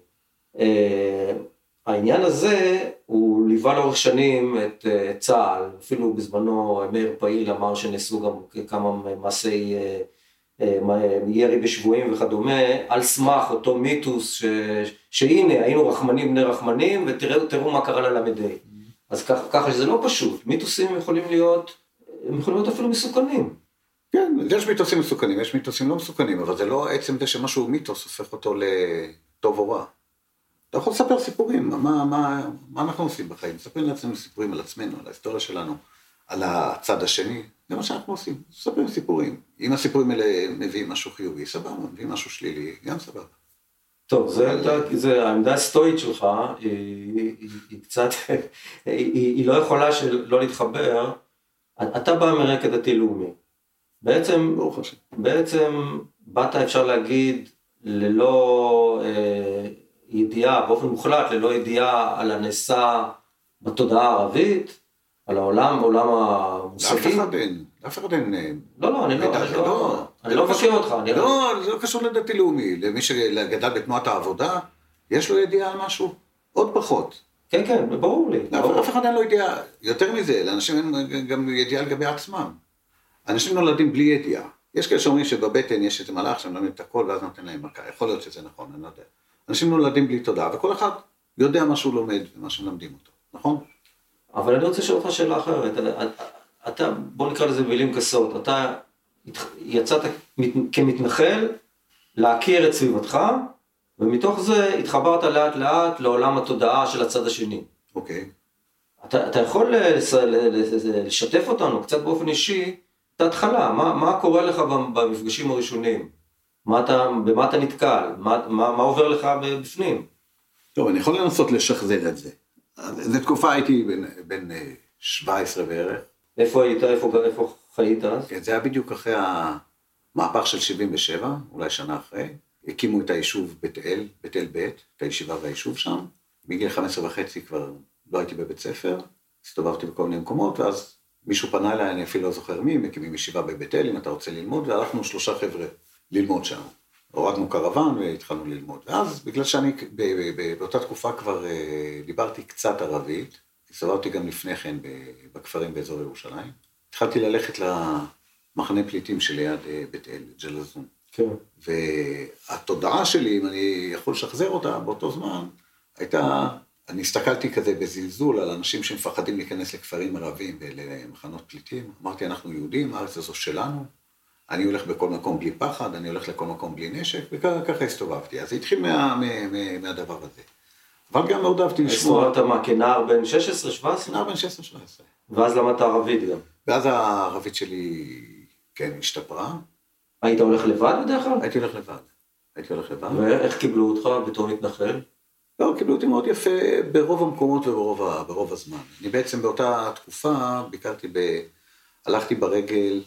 אה, העניין הזה הוא ליווה לאורך שנים את אה, צה"ל, אפילו בזמנו מאיר פעיל אמר שנעשו גם כמה מעשי ירי בשבויים וכדומה, על סמך אותו מיתוס ש, שהנה היינו רחמנים בני רחמנים ותראו מה קרה לל"ה. אז ככה שזה לא פשוט, מיתוסים יכולים להיות הם יכולים להיות אפילו מסוכנים. כן, יש מיתוסים מסוכנים, יש מיתוסים לא מסוכנים, אבל זה לא עצם זה שמשהו מיתוס הופך אותו לטוב או רע. אתה יכול לספר סיפורים, מה, מה, מה אנחנו עושים בחיים? מספרים לעצמנו סיפורים על עצמנו, על ההיסטוריה שלנו, על הצד השני, זה מה שאנחנו עושים, מספרים סיפורים. אם הסיפורים האלה מביאים משהו חיובי, סבבה, מביאים משהו שלילי, גם סבבה. טוב, זה, אבל... זה, העמדה הסטואית שלך, היא, היא, היא קצת, <laughs> היא, היא לא יכולה שלא להתחבר אתה בא מרקע דתי-לאומי. בעצם, ברוך השם. בעצם באת, אפשר להגיד, ללא אה, ידיעה, באופן מוחלט, ללא ידיעה על הנעשה בתודעה הערבית, על העולם, עולם לאף המושגי. אחד אין, לאף אחד אין... אה, לא, לא, אני לא, אני לא, אני לא מבקר אותך, לא, זה לא קשור לדתי-לאומי. למי שגדל בתנועת העבודה, יש לו ידיעה על משהו? עוד פחות. כן, כן, ברור לי, לאף. אף אחד אין לו ידיעה. יותר מזה, לאנשים אין גם ידיעה לגבי עצמם. אנשים נולדים בלי ידיעה. יש כאלה שאומרים שבבטן יש איזה מלאך שמלמד את הכל ואז נותן להם מכה. יכול להיות שזה נכון, אני לא יודע. אנשים נולדים בלי תודעה, וכל אחד יודע מה שהוא לומד ומה שמלמדים אותו, נכון? אבל אני רוצה לשאול אותך שאלה אחרת. אתה, בוא נקרא לזה במילים גסות, אתה יצאת מת- כמתנחל להכיר את סביבתך, ומתוך זה התחברת לאט לאט לעולם התודעה של הצד השני. אוקיי. אתה, אתה יכול לס- לשתף אותנו קצת באופן אישי את ההתחלה, מה, מה קורה לך במפגשים הראשונים? מה אתה, במה אתה נתקל? מה, מה, מה עובר לך בפנים? טוב, אני יכול לנסות לשחזר את זה. זו תקופה הייתי בן אה, 17 בערך. איפה היית? איפה, איפה חיית אז? כן, זה היה בדיוק אחרי המהפך של 77, אולי שנה אחרי. הקימו את היישוב בית אל, בית אל ב', את הישיבה והיישוב שם. מגיל 15 וחצי כבר לא הייתי בבית ספר, הסתובבתי בכל מיני מקומות, ואז מישהו פנה אליי, אני אפילו לא זוכר מי, מקימים ישיבה בבית אל, אם אתה רוצה ללמוד, והלכנו שלושה חבר'ה ללמוד שם. הורדנו קרוון והתחלנו ללמוד. ואז, בגלל שאני באותה תקופה כבר אה, דיברתי קצת ערבית, הסתובבתי גם לפני כן בכפרים באזור ירושלים, התחלתי ללכת למחנה פליטים שליד אה, בית אל, ג'לזון. כן. והתודעה שלי, אם אני יכול לשחזר אותה באותו זמן, הייתה, אני הסתכלתי כזה בזלזול על אנשים שמפחדים להיכנס לכפרים ערבים ולמחנות פליטים. אמרתי, אנחנו יהודים, הארץ הזו שלנו, אני הולך בכל מקום בלי פחד, אני הולך לכל מקום בלי נשק, וככה הסתובבתי. אז זה התחיל מה, מה, מה, מהדבר הזה. אבל גם מאוד אהבתי לשמוע. הסתובבת מה, כנער בן 16-17? נער בן 16-17. ואז למדת ערבית גם. ואז הערבית שלי, כן, השתפרה. היית הולך לבד בדרך כלל? הייתי הולך לבד. הייתי הולך לבד. ואיך קיבלו אותך בתור מתנחל? לא, קיבלו אותי מאוד יפה ברוב המקומות וברוב ברוב הזמן. אני בעצם באותה תקופה ביקרתי ב... הלכתי ברגל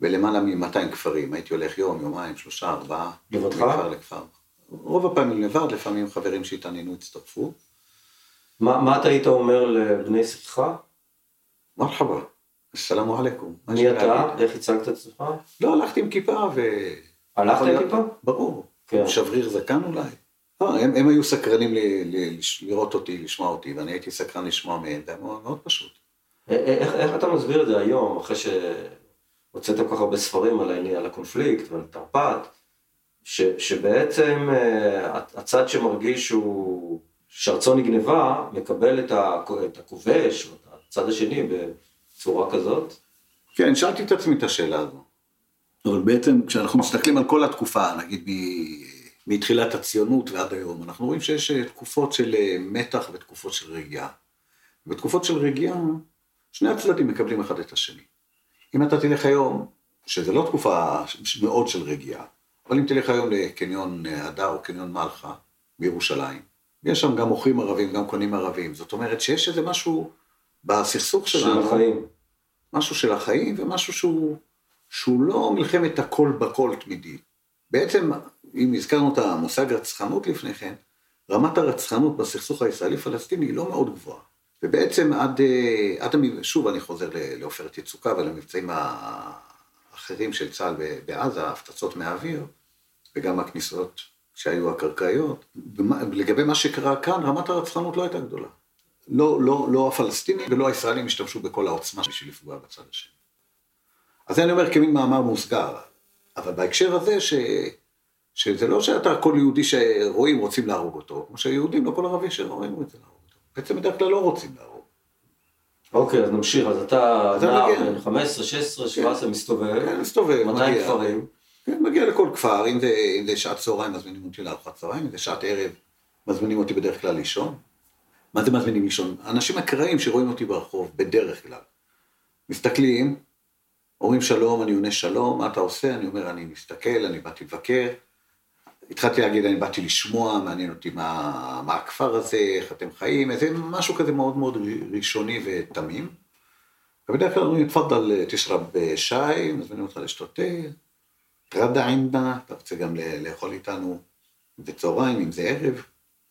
בלמעלה מ-200 כפרים. הייתי הולך יום, יומיים, שלושה, ארבעה. לבדך? מכפר לכפר. רוב הפעמים לבד, לפעמים חברים שהתעניינו הצטרפו. מה, מה אתה היית אומר לבני שיחך? מרחבה, אסלאמו עליכום. מי אתה? איך הצגת את עצמך? לא, הלכתי עם כיפה ו... הלכת עם כיפה? ברור. כן. שבריר זקן אולי. לא, הם, הם היו סקרנים ל, ל, לש- לראות אותי, לשמוע אותי, ואני הייתי סקרן לשמוע מהם, זה היה מאוד, מאוד פשוט. איך, איך אתה מסביר את זה היום, אחרי שהוצאתם כל כך הרבה ספרים על, העניין, על הקונפליקט ועל תרפ"ט, ש, שבעצם אה, הצד שמרגיש שהוא, שארצו נגנבה, מקבל את, ה, את הכובש, או את הצד השני בצורה כזאת? כן, שאלתי את עצמי את השאלה הזו. אבל בעצם כשאנחנו מסתכלים על כל התקופה, נגיד מ- מתחילת הציונות ועד היום, אנחנו רואים שיש אה, תקופות של אה, מתח ותקופות של רגיעה. בתקופות של רגיעה, שני הצדדים מקבלים אחד את השני. אם אתה תלך היום, שזה לא תקופה מאוד של רגיעה, אבל אם תלך היום לקניון הדר או קניון מלחה בירושלים, יש שם גם מוכרים ערבים, גם קונים ערבים. זאת אומרת שיש איזה משהו בסכסוך של שלנו. החיים. משהו של החיים ומשהו שהוא, שהוא לא מלחמת הכל בכל תמידית. בעצם, אם הזכרנו את המושג רצחנות לפני כן, רמת הרצחנות בסכסוך הישראלי-פלסטיני היא לא מאוד גבוהה. ובעצם עד, אה, עד. שוב אני חוזר לעופרת יצוקה ולמבצעים האחרים של צה"ל בעזה, הפצצות מהאוויר, וגם הכניסות שהיו הקרקעיות. לגבי מה שקרה כאן, רמת הרצחנות לא הייתה גדולה. לא, לא, לא הפלסטינים ולא הישראלים השתמשו בכל העוצמה בשביל לפגוע בצד השני. אז אני אומר כמין מאמר מוסגר, אבל בהקשר הזה ש... שזה לא שאתה כל יהודי שרואים רוצים להרוג אותו, כמו שיהודים לא כל ערבי שרואים רוצים להרוג. בעצם בדרך כלל לא רוצים להרוג. אוקיי, אז נמשיך. אז אתה נער מגיע. בן 15, 16, 17, מסתובב, כן, מסתובב, 200 מגיע. כפרים. כן, מגיע לכל כפר, אם זה, אם זה שעת צהריים מזמינים אותי לארוחת צהריים, אם זה שעת ערב מזמינים אותי בדרך כלל לישון. מה זה מזמינים לישון? האנשים אקראיים שרואים אותי ברחוב, בדרך כלל. מסתכלים, אומרים שלום, אני עונה שלום, מה אתה עושה? אני אומר, אני מסתכל, אני באתי לבקר. התחלתי להגיד, אני באתי לשמוע, מעניין אותי מה, מה הכפר הזה, איך אתם חיים, איזה משהו כזה מאוד מאוד ראשוני ותמים. ובדרך כלל אומרים, תפאדל תשרב שי, מזמינים אותך לשתות תה, רדה עימנה, אתה רוצה גם לאכול איתנו בצהריים, אם זה ערב,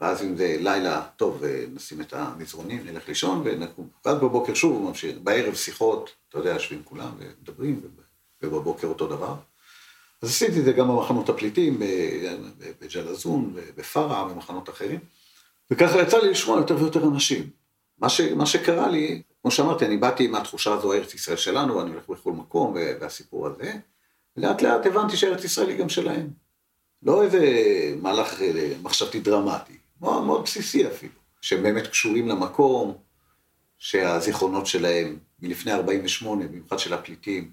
ואז אם זה לילה, טוב, נשים את המזרונים, נלך לישון ונקום. ואז בבוקר שוב ממשיך, בערב שיחות, אתה יודע, יושבים כולם ומדברים, ובבוקר אותו דבר. אז עשיתי את זה גם במחנות הפליטים, בג'לזון, בפארה, במחנות אחרים, וככה יצא לי לשמוע יותר ויותר אנשים. מה, ש, מה שקרה לי, כמו שאמרתי, אני באתי עם התחושה הזו, ארץ ישראל שלנו, אני הולך בכל מקום, והסיפור הזה, לאט לאט הבנתי שארץ ישראל היא גם שלהם. לא איזה מהלך אה, מחשבתי דרמטי, מאוד, מאוד בסיסי אפילו, שהם באמת קשורים למקום, שהזיכרונות שלהם מלפני 48, במיוחד של הפליטים,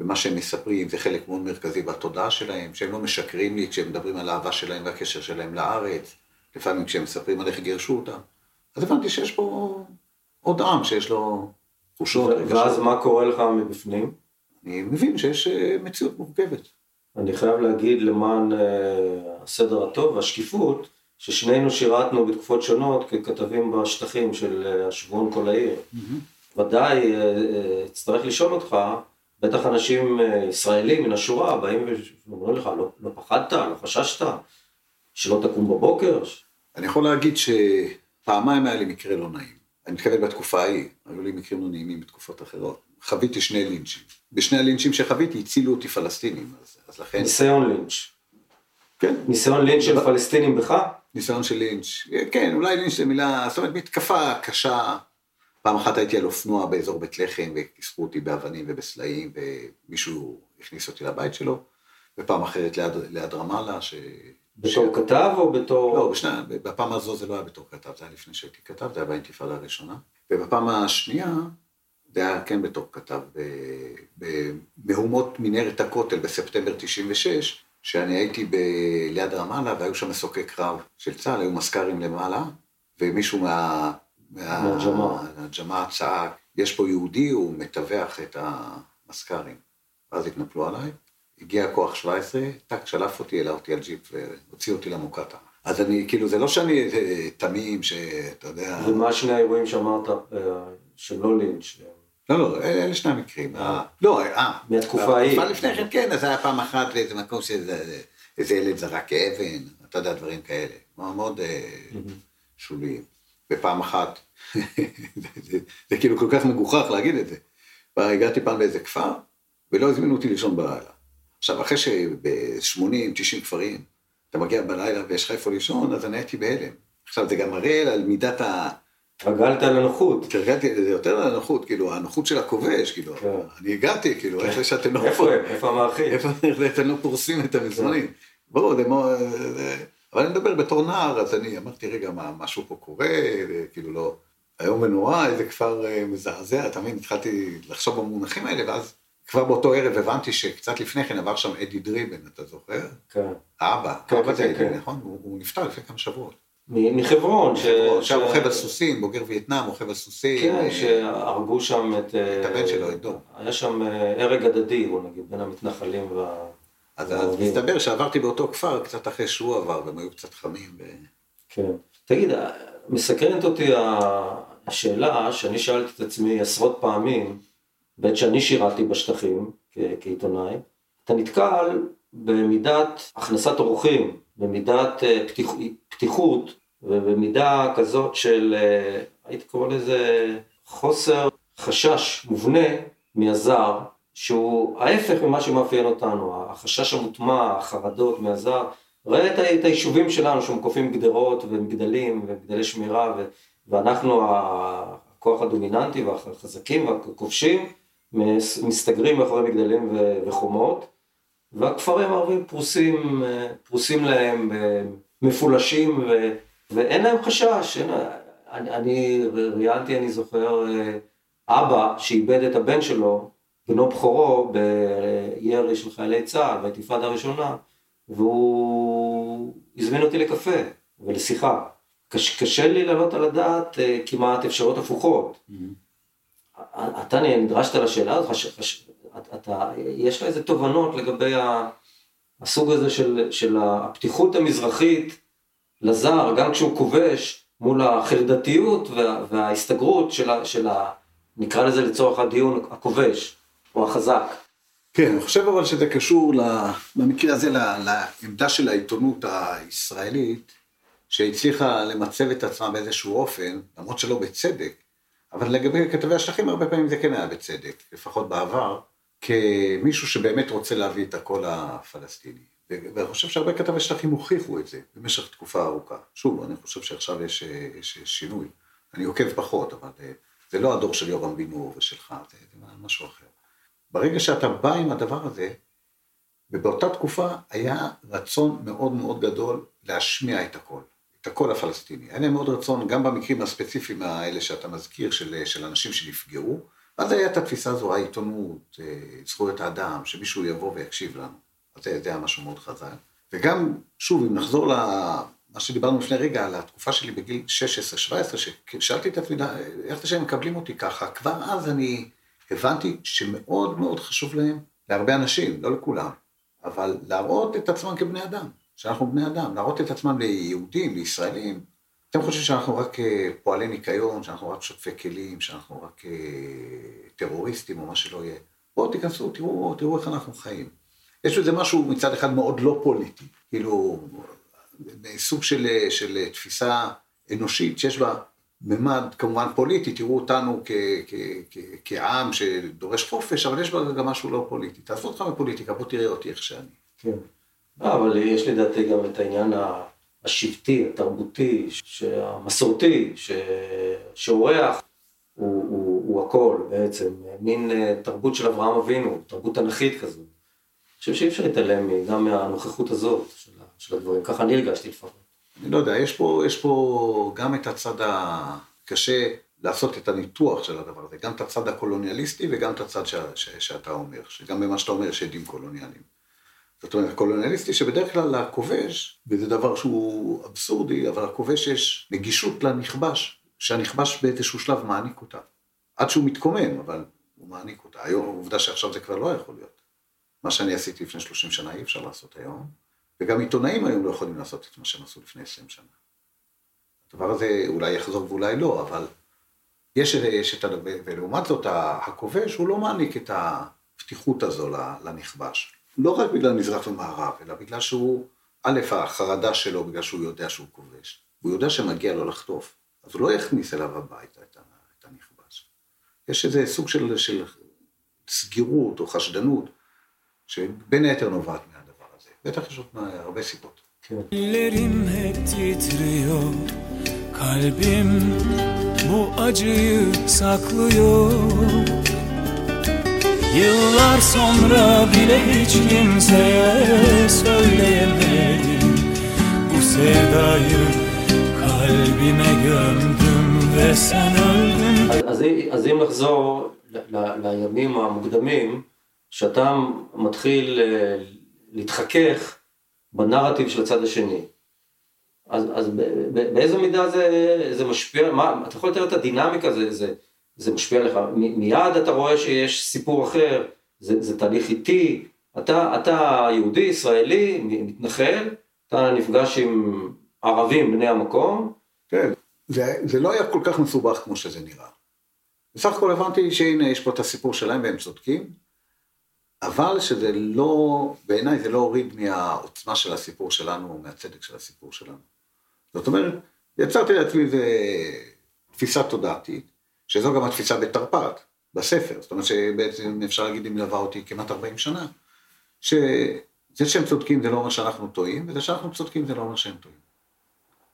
ומה שהם מספרים זה חלק מאוד מרכזי בתודעה שלהם, שהם לא משקרים לי כשהם מדברים על האהבה שלהם והקשר שלהם לארץ, לפעמים כשהם מספרים על איך גירשו אותם. אז הבנתי שיש פה עוד עם שיש לו תחושות. ואז מה קורה לך מבפנים? אני מבין שיש אה, מציאות מורכבת. אני חייב להגיד למען אה, הסדר הטוב והשקיפות, ששנינו שירתנו בתקופות שונות ככתבים בשטחים של אה, השבועון כל העיר. ודאי אצטרך לשאול אותך, בטח אנשים ישראלים מן השורה באים ואומרים לך, לא, לא פחדת, לא חששת, שלא תקום בבוקר? אני יכול להגיד שפעמיים היה לי מקרה לא נעים. אני מתכוון בתקופה ההיא, היו לי מקרים לא נעימים בתקופות אחרות. חוויתי שני לינצ'ים. בשני הלינצ'ים שחוויתי הצילו אותי פלסטינים, אז, אז לכן... ניסיון לינץ'. כן. ניסיון לינץ' של פלסטינים בך? ניסיון של לינץ', כן, אולי לינץ' זה מילה, זאת אומרת מתקפה קשה. פעם אחת הייתי על אופנוע באזור בית לחם וכיסחו אותי באבנים ובסלעים ומישהו הכניס אותי לבית שלו, ופעם אחרת ליד, ליד רמאללה, ש... בתור ש... כתב או בתור... לא, בשנה, בפעם הזו זה לא היה בתור כתב, זה היה לפני שהייתי כתב, זה היה באינתיפאדה הראשונה. ובפעם השנייה, זה היה כן בתור כתב, במהומות מנהרת הכותל בספטמבר 96, שאני הייתי ב... ליד רמאללה והיו שם מסוקי קרב של צה"ל, היו מזכ"רים למעלה, ומישהו מה... מהג'מאעה צעק, יש פה יהודי, הוא מטווח את המזכ"רים. ואז התנפלו עליי, הגיע כוח 17, טאק, שלף אותי, העלה אותי על ג'יפ והוציא אותי למוקטעה. אז אני, כאילו, זה לא שאני איזה תמים שאתה יודע... ומה שני האירועים שאמרת, אה, שלא לינץ'? לא, לא, אלה שני המקרים. אה. לא, אה. מהתקופה ההיא. בתקופה לפני כן, כן, אז היה פעם אחת לאיזה מקום שאיזה ילד זרק אבן, אתה יודע, דברים כאלה. מאוד אה, שוליים. ופעם אחת, זה כאילו כל כך מגוחך להגיד את זה. הגעתי פעם לאיזה כפר, ולא הזמינו אותי לישון בלילה. עכשיו, אחרי שב-80, 90 כפרים, אתה מגיע בלילה ויש לך איפה לישון, אז אני הייתי בהלם. עכשיו, זה גם מראה על מידת ה... התרגלת לנוחות. התרגלתי, זה יותר לנוחות, כאילו, הנוחות של הכובש, כאילו, כן. אני הגעתי, כאילו, כן. איפה שאתם לא... איפה הם? איפה המארחים? איפה אתם לא פורסים את המזמנים? כן. ברור, זה. אבל אני מדבר בתור נער, אז אני אמרתי, רגע, מה, משהו פה קורה, כאילו לא... היום ונורא, איזה כפר אה, מזעזע, תמיד התחלתי לחשוב במונחים האלה, ואז כבר באותו ערב הבנתי שקצת לפני כן עבר שם אדי דריבן, אתה זוכר? כן. האבא, כן, האבא זה כן, נכון? הוא נפטר לפני כמה שבועות. מחברון. עכשיו רוכב על סוסים, בוגר וייטנאם, רוכב על סוסים. כן, אה, שהרגו שם את... את הבן שלו, את דור. היה שם אה, הרג הדדי, בוא נגיד, בין המתנחלים וה... אז מסתבר שעברתי באותו כפר קצת אחרי שהוא עבר, והם היו קצת חמים. כן. תגיד, מסקרנת אותי השאלה שאני שאלתי את עצמי עשרות פעמים, בעת שאני שירתי בשטחים כעיתונאי, אתה נתקל במידת הכנסת אורחים, במידת אה, פתיח, פתיחות ובמידה כזאת של, אה, הייתי קורא לזה חוסר חשש מובנה מהזר, שהוא ההפך ממה שמאפיין אותנו, החשש המוטמע, החרדות מהזר. ראה את היישובים שלנו שמוקפים גדרות ומגדלים ומגדלי שמירה ואנחנו הכוח הדומיננטי והחזקים והכובשים מסתגרים מאחורי מגדלים וחומות, והכפרים הערבים פרוסים, פרוסים להם, מפולשים, ו, ואין להם חשש. אין, אני, אני ראיינתי, אני זוכר, אבא שאיבד את הבן שלו, בנו בכורו, בירי של חיילי צה"ל, באינתיפאדה הראשונה, והוא הזמין אותי לקפה ולשיחה. קש, קשה לי להעלות על הדעת כמעט אפשרויות הפוכות. Mm-hmm. אתה נדרשת לשאלה הזאת, אתה, יש לך איזה תובנות לגבי הסוג הזה של, של הפתיחות המזרחית לזר, גם כשהוא כובש, מול החרדתיות וה, וההסתגרות של, של נקרא לזה לצורך הדיון, הכובש, או החזק. כן, אני חושב אבל שזה קשור במקרה הזה לעמדה של העיתונות הישראלית, שהצליחה למצב את עצמה באיזשהו אופן, למרות שלא בצדק, אבל לגבי כתבי השטחים הרבה פעמים זה כן היה בצדק, לפחות בעבר, כמישהו שבאמת רוצה להביא את הקול הפלסטיני. ואני חושב שהרבה כתבי שטחים הוכיחו את זה במשך תקופה ארוכה. שוב, אני חושב שעכשיו יש, יש שינוי. אני עוקב פחות, אבל אה, זה לא הדור של יורם בן ושלך, זה, זה משהו אחר. ברגע שאתה בא עם הדבר הזה, ובאותה תקופה היה רצון מאוד מאוד גדול להשמיע את הקול, את הקול הפלסטיני. היה מאוד רצון, גם במקרים הספציפיים האלה שאתה מזכיר, של, של אנשים שנפגעו, אז היה את התפיסה הזו, העיתונות, אה, זכויות האדם, שמישהו יבוא ויקשיב לנו. אז זה, זה היה משהו מאוד חזק. וגם, שוב, אם נחזור למה שדיברנו לפני רגע, על התקופה שלי בגיל 16-17, ששאלתי את עצמי, איך זה שהם מקבלים אותי ככה, כבר אז אני הבנתי שמאוד מאוד חשוב להם, להרבה אנשים, לא לכולם, אבל להראות את עצמם כבני אדם, שאנחנו בני אדם, להראות את עצמם ליהודים, לישראלים. אתם חושבים שאנחנו רק אה, פועלי ניקיון, שאנחנו רק שוטפי כלים, שאנחנו רק אה, טרוריסטים או מה שלא יהיה. בואו תיכנסו, תראו, תראו איך אנחנו חיים. יש בזה משהו מצד אחד מאוד לא פוליטי, כאילו סוג של, של תפיסה אנושית שיש בה ממד כמובן פוליטי, תראו אותנו כ, כ, כ, כעם שדורש חופש, אבל יש בה גם משהו לא פוליטי. תעזבו אותך מפוליטיקה, בוא תראה אותי איך שאני. כן. לא, אבל יש לדעתי גם את העניין השבטי, התרבותי, המסורתי, שאורח הוא, הוא, הוא הכל בעצם, מין אה, תרבות של אברהם אבינו, תרבות תנכית כזאת. אני חושב שאי אפשר להתעלם גם מהנוכחות הזאת של, של הדברים, ככה אני הרגשתי לפחות. אני לא יודע, יש פה, יש פה גם את הצד הקשה לעשות את הניתוח של הדבר הזה, גם את הצד הקולוניאליסטי וגם את הצד ש, ש, שאתה אומר, שגם במה שאתה אומר יש עדים קולוניאליים. זאת אומרת, הקולוניאליסטי שבדרך כלל לכובש, וזה דבר שהוא אבסורדי, אבל לכובש יש נגישות לנכבש, שהנכבש באיזשהו שלב מעניק אותה. עד שהוא מתקומם, אבל הוא מעניק אותה. היום, עובדה שעכשיו זה כבר לא יכול להיות. מה שאני עשיתי לפני 30 שנה אי אפשר לעשות היום, וגם עיתונאים היום לא יכולים לעשות את מה שהם עשו לפני 20 שנה. הדבר הזה אולי יחזור ואולי לא, אבל יש, יש את ה... ולעומת זאת, הכובש הוא לא מעניק את הפתיחות הזו לנכבש. לא רק בגלל מזרח ומערב, אלא בגלל שהוא, א', החרדה שלו, בגלל שהוא יודע שהוא כובש. הוא יודע שמגיע לו לחטוף, אז הוא לא יכניס אליו הביתה את, את הנכבש. יש איזה סוג של, של סגירות או חשדנות, שבין היתר נובעת. בטח יש עוד הרבה סיבות. כן. Kalbim bu acıyı saklıyor Yıllar sonra bile hiç kimseye söyleyemedim Bu sevdayı kalbime gömdüm ve sen öldün אז אם נחזור לימים המוקדמים, שאתה מתחיל להתחכך בנרטיב של הצד השני. אז, אז באיזו מידה זה, זה משפיע, מה, אתה יכול לתאר את הדינמיקה, זה, זה, זה משפיע עליך, מיד אתה רואה שיש סיפור אחר, זה, זה תהליך איטי, אתה, אתה יהודי, ישראלי, מתנחל, אתה נפגש עם ערבים בני המקום. כן, זה, זה לא היה כל כך מסובך כמו שזה נראה. בסך הכל הבנתי שהנה יש פה את הסיפור שלהם והם צודקים, אבל שזה לא, בעיניי זה לא הוריד מהעוצמה של הסיפור שלנו, מהצדק של הסיפור שלנו. זאת אומרת, יצרתי לעצמי איזה תפיסה תודעתית, שזו גם התפיסה בתרפ"ט, בספר, זאת אומרת שבעצם אפשר להגיד היא מלווה אותי כמעט 40 שנה, שזה שהם צודקים זה לא אומר שאנחנו טועים, וזה שאנחנו צודקים זה לא אומר שהם טועים.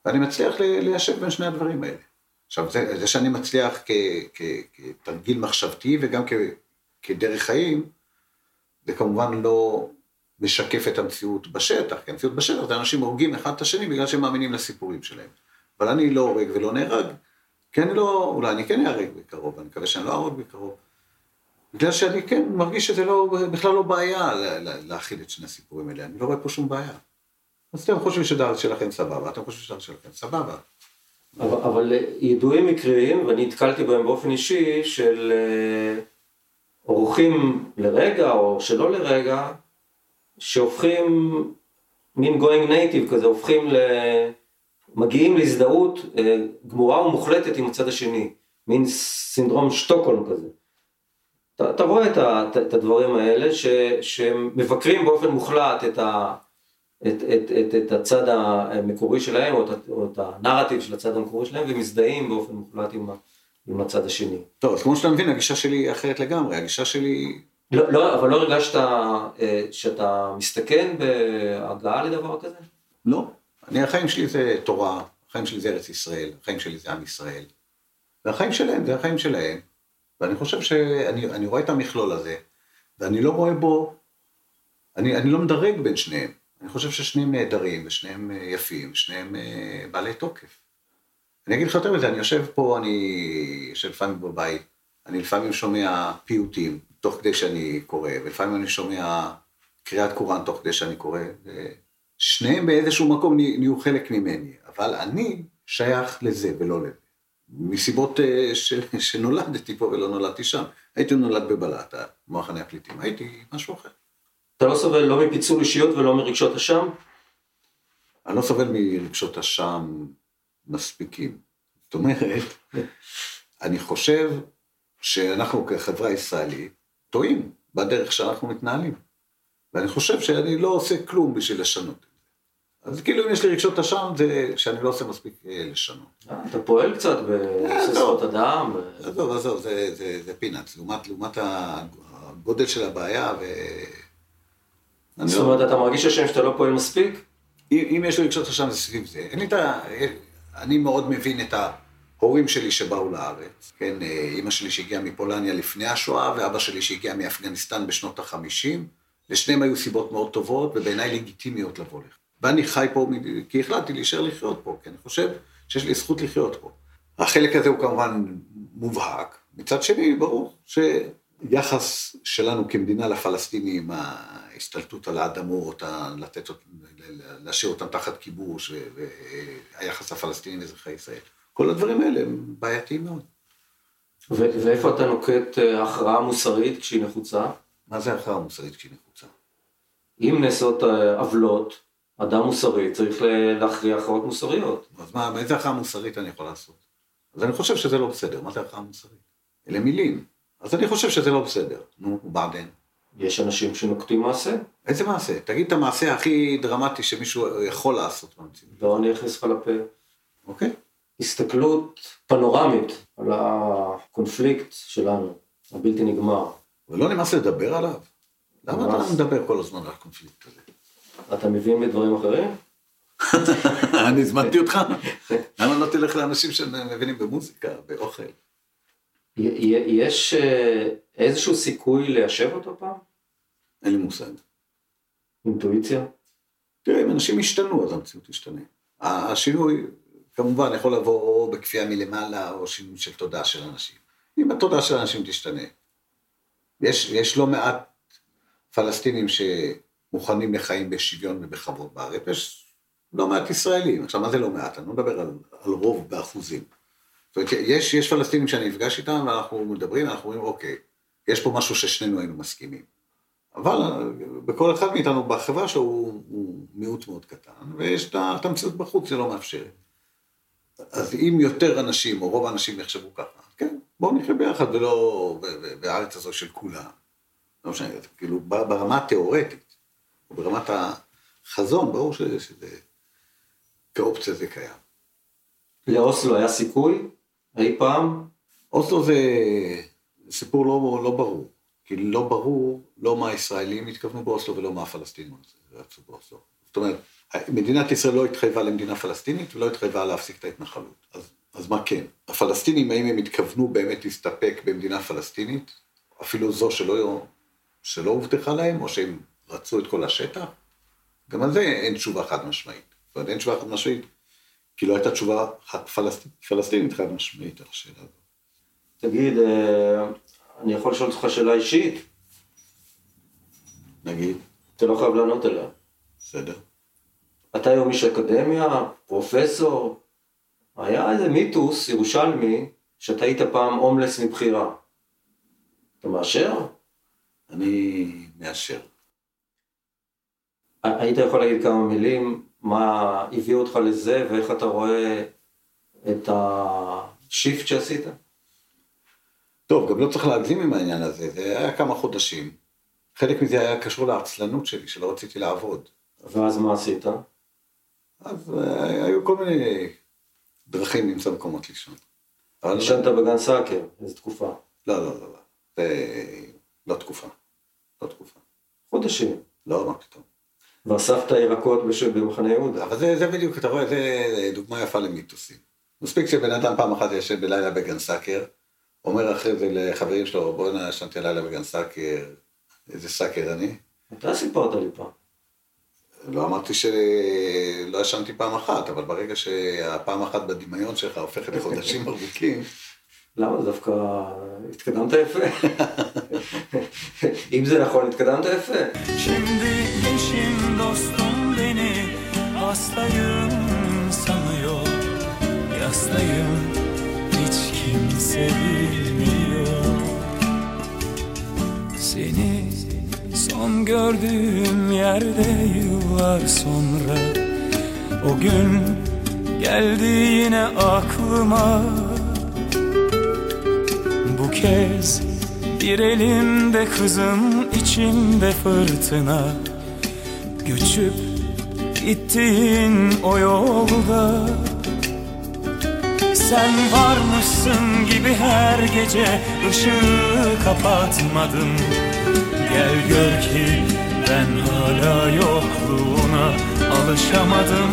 ואני מצליח ליישב בין שני הדברים האלה. עכשיו, זה, זה שאני מצליח כ, כ, כתרגיל מחשבתי וגם כ, כדרך חיים, זה כמובן לא משקף את המציאות בשטח, כי המציאות בשטח זה אנשים הורגים אחד את השני בגלל שהם מאמינים לסיפורים שלהם. אבל אני לא הורג ולא נהרג, כן לא, אולי אני כן אהרג בקרוב, אני מקווה שאני לא אהרוג בקרוב. בגלל שאני כן מרגיש שזה לא, בכלל לא בעיה להכיל את שני הסיפורים האלה, אני לא רואה פה שום בעיה. אז אתם חושבים שדעת שלכם סבבה, אתם חושבים שדעת שלכם סבבה. אבל, אבל ידועים מקרים, ואני נתקלתי בהם באופן אישי, של אה, אורחים לרגע או שלא לרגע, שהופכים מין going native כזה, הופכים ל... מגיעים להזדהות אה, גמורה ומוחלטת עם הצד השני. מין סינדרום שטוקהולם כזה. אתה, אתה רואה את, ה, את הדברים האלה ש, שמבקרים באופן מוחלט את, ה, את, את, את, את הצד המקורי שלהם או את, או את הנרטיב של הצד המקורי שלהם ומזדהים באופן מוחלט עם, עם הצד השני. טוב, אז כמו שאתה מבין, הגישה שלי היא אחרת לגמרי, הגישה שלי... לא, לא, אבל לא הרגשת אה, שאתה מסתכן בהגעה לדבר כזה? לא. אני, החיים שלי זה תורה, החיים שלי זה ארץ ישראל, החיים שלי זה עם ישראל. והחיים שלהם זה החיים שלהם. ואני חושב שאני רואה את המכלול הזה, ואני לא רואה בו, אני, אני לא מדרג בין שניהם. אני חושב ששניהם נהדרים, ושניהם יפים, ושניהם אה, בעלי תוקף. אני אגיד לך יותר מזה, אני יושב פה, אני יושב לפעמים בבית, אני לפעמים שומע פיוטים תוך כדי שאני קורא, ולפעמים אני שומע קריאת קוראן תוך כדי שאני קורא. שניהם באיזשהו מקום נהיו חלק ממני, אבל אני שייך לזה ולא לזה. מסיבות אה, ש... שנולדתי פה ולא נולדתי שם. הייתי נולד בבלטה, במחנה הפליטים, הייתי משהו אחר. אתה לא סובל לא מפיצול אישיות ולא מרגשות אשם? אני לא סובל מרגשות אשם מספיקים. זאת אומרת, אני חושב שאנחנו כחברה ישראלית טועים בדרך שאנחנו מתנהלים. ואני חושב שאני לא עושה כלום בשביל לשנות. אז כאילו אם יש לי רגשות אשם זה שאני לא עושה מספיק אה, לשנות. אה, אתה פועל קצת בנושא זכויות אדם. עזוב, עזוב, זה פינאץ, לעומת הגודל של הבעיה ו... זאת אומרת, אתה מרגיש אשם שאתה לא פועל מספיק? אם יש לי רגשות אשם זה סביב זה. אין לי את ה... אני מאוד מבין את ההורים שלי שבאו לארץ, כן, אימא אה, שלי שהגיעה מפולניה לפני השואה, ואבא שלי שהגיע מאפגניסטן בשנות החמישים. לשניהם היו סיבות מאוד טובות, ובעיניי לגיטימיות לבוא לך. ואני חי פה כי החלטתי להישאר לחיות פה, כי אני חושב שיש לי זכות לחיות פה. החלק הזה הוא כמובן מובהק. מצד שני, ברור שיחס שלנו כמדינה לפלסטינים, ההשתלטות על האדמות, לתת, להשאיר אותם תחת כיבוש, והיחס לפלסטינים לאזרחי ישראל, כל הדברים האלה הם בעייתיים מאוד. ואיפה אתה נוקט אה, הכרעה מוסרית כשהיא נחוצה? מה זה הכרעה מוסרית כשהיא נחוצה? אם נעשות אה, עוולות, אדם מוסרי צריך להכריע הכרעות מוסריות. אז מה, איזה הכרעה מוסרית אני יכול לעשות? אז אני חושב שזה לא בסדר, מה זה הכרעה מוסרית? אלה מילים. אז אני חושב שזה לא בסדר. נו, בעדן. יש אנשים שנוקטים מעשה. איזה מעשה? תגיד את המעשה הכי דרמטי שמישהו יכול לעשות במציאות. לא, אני אכניס לך לפה. אוקיי. הסתכלות פנורמית על הקונפליקט שלנו, הבלתי נגמר. ולא נמאס לדבר עליו? למה אתה מדבר כל הזמן על הקונפליקט הזה? אתה מבין בדברים אחרים? <laughs> אני הזמנתי אותך. למה לא תלך לאנשים שמבינים במוזיקה, באוכל? יש אה, איזשהו סיכוי ליישב אותו פעם? אין לי מושג. אינטואיציה? תראה, אם אנשים ישתנו, אז המציאות תשתנה. השינוי, כמובן, יכול לבוא או בכפייה מלמעלה, או שינוי של תודעה של אנשים. אם התודעה של אנשים תשתנה. יש, יש לא מעט פלסטינים ש... מוכנים לחיים בשוויון ובכבוד בארץ, יש לא מעט ישראלים, עכשיו מה זה לא מעט, אני לא מדבר על, על רוב באחוזים. זאת אומרת, יש, יש פלסטינים שאני נפגש איתם ואנחנו מדברים, אנחנו אומרים אוקיי, יש פה משהו ששנינו היינו מסכימים. אבל בכל אחד מאיתנו בחברה שלו הוא, הוא מיעוט מאוד קטן, ויש את המציאות בחוץ שלא מאפשרת. אז אם יותר אנשים, או רוב האנשים יחשבו ככה, כן, בואו נחיה ביחד ולא בארץ הזו של כולם. לא משנה, כאילו ברמה התיאורטית. ברמת החזון, ברור שזה, כאופציה זה קיים. לאוסלו היה סיכוי אי פעם? אוסלו זה סיפור לא, לא ברור. כי לא ברור לא מה הישראלים התכוונו באוסלו ולא מה הפלסטינים רצו באוסלו. זאת אומרת, מדינת ישראל לא התחייבה למדינה פלסטינית ולא התחייבה להפסיק את ההתנחלות. אז, אז מה כן? הפלסטינים, האם הם התכוונו באמת להסתפק במדינה פלסטינית, אפילו זו שלא, שלא הובטחה להם, או שהם רצו את כל השטח? גם על זה אין תשובה חד משמעית. זאת אומרת, אין תשובה חד משמעית, כי לא הייתה תשובה פלסטינית, חד משמעית על השאלה הזאת. תגיד, אה, אני יכול לשאול אותך שאלה אישית? נגיד. אתה לא חייב לענות עליה. בסדר. אתה היום איש אקדמיה, פרופסור, היה איזה מיתוס ירושלמי שאתה היית פעם הומלס מבחירה. אתה מאשר? אני מאשר. היית יכול להגיד כמה מילים, מה הביא אותך לזה ואיך אתה רואה את השיפט שעשית? טוב, גם לא צריך להגזים עם העניין הזה, זה היה כמה חודשים. חלק מזה היה קשור לעצלנות שלי, שלא רציתי לעבוד. ואז מה עשית? אז אה, היו כל מיני דרכים למצוא מקומות לישון. אבל- ישנת בגן סאקר, איזה תקופה. לא, לא, לא, לא. זה לא תקופה. לא תקופה. חודשים. לא, מה פתאום. ואספת ירקות בש- במחנה יהודה. אבל זה, זה בדיוק, אתה רואה, זה דוגמה יפה למיתוסים. מספיק שבן אדם פעם אחת יושב בלילה בגן סאקר, אומר אחרי זה לחברים שלו, בוא'נה, ישנתי לילה בגן סאקר, איזה sucker אני. אתה סיפרת לי פעם. לא אמרתי שלא ישנתי פעם אחת, אבל ברגע שהפעם אחת בדמיון שלך הופכת לחודשים <laughs> ארוכים, למה? דווקא התקדמת יפה. אם זה נכון, התקדמת יפה. Hastayım sanıyor Yastayım kimse bilmiyor. Seni son gördüğüm yerde yıllar sonra O gün geldi yine aklıma. Bu kez bir elimde kızım içimde fırtına. Göçüp gittiğin o yolda Sen varmışsın gibi her gece ışığı kapatmadım. Gel gör ki ben hala yokluğuna alışamadım.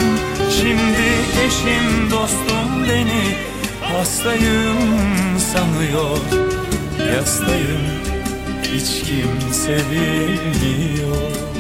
Şimdi eşim dostum beni hastayım sanıyor. Yastayım hiç kimse bilmiyor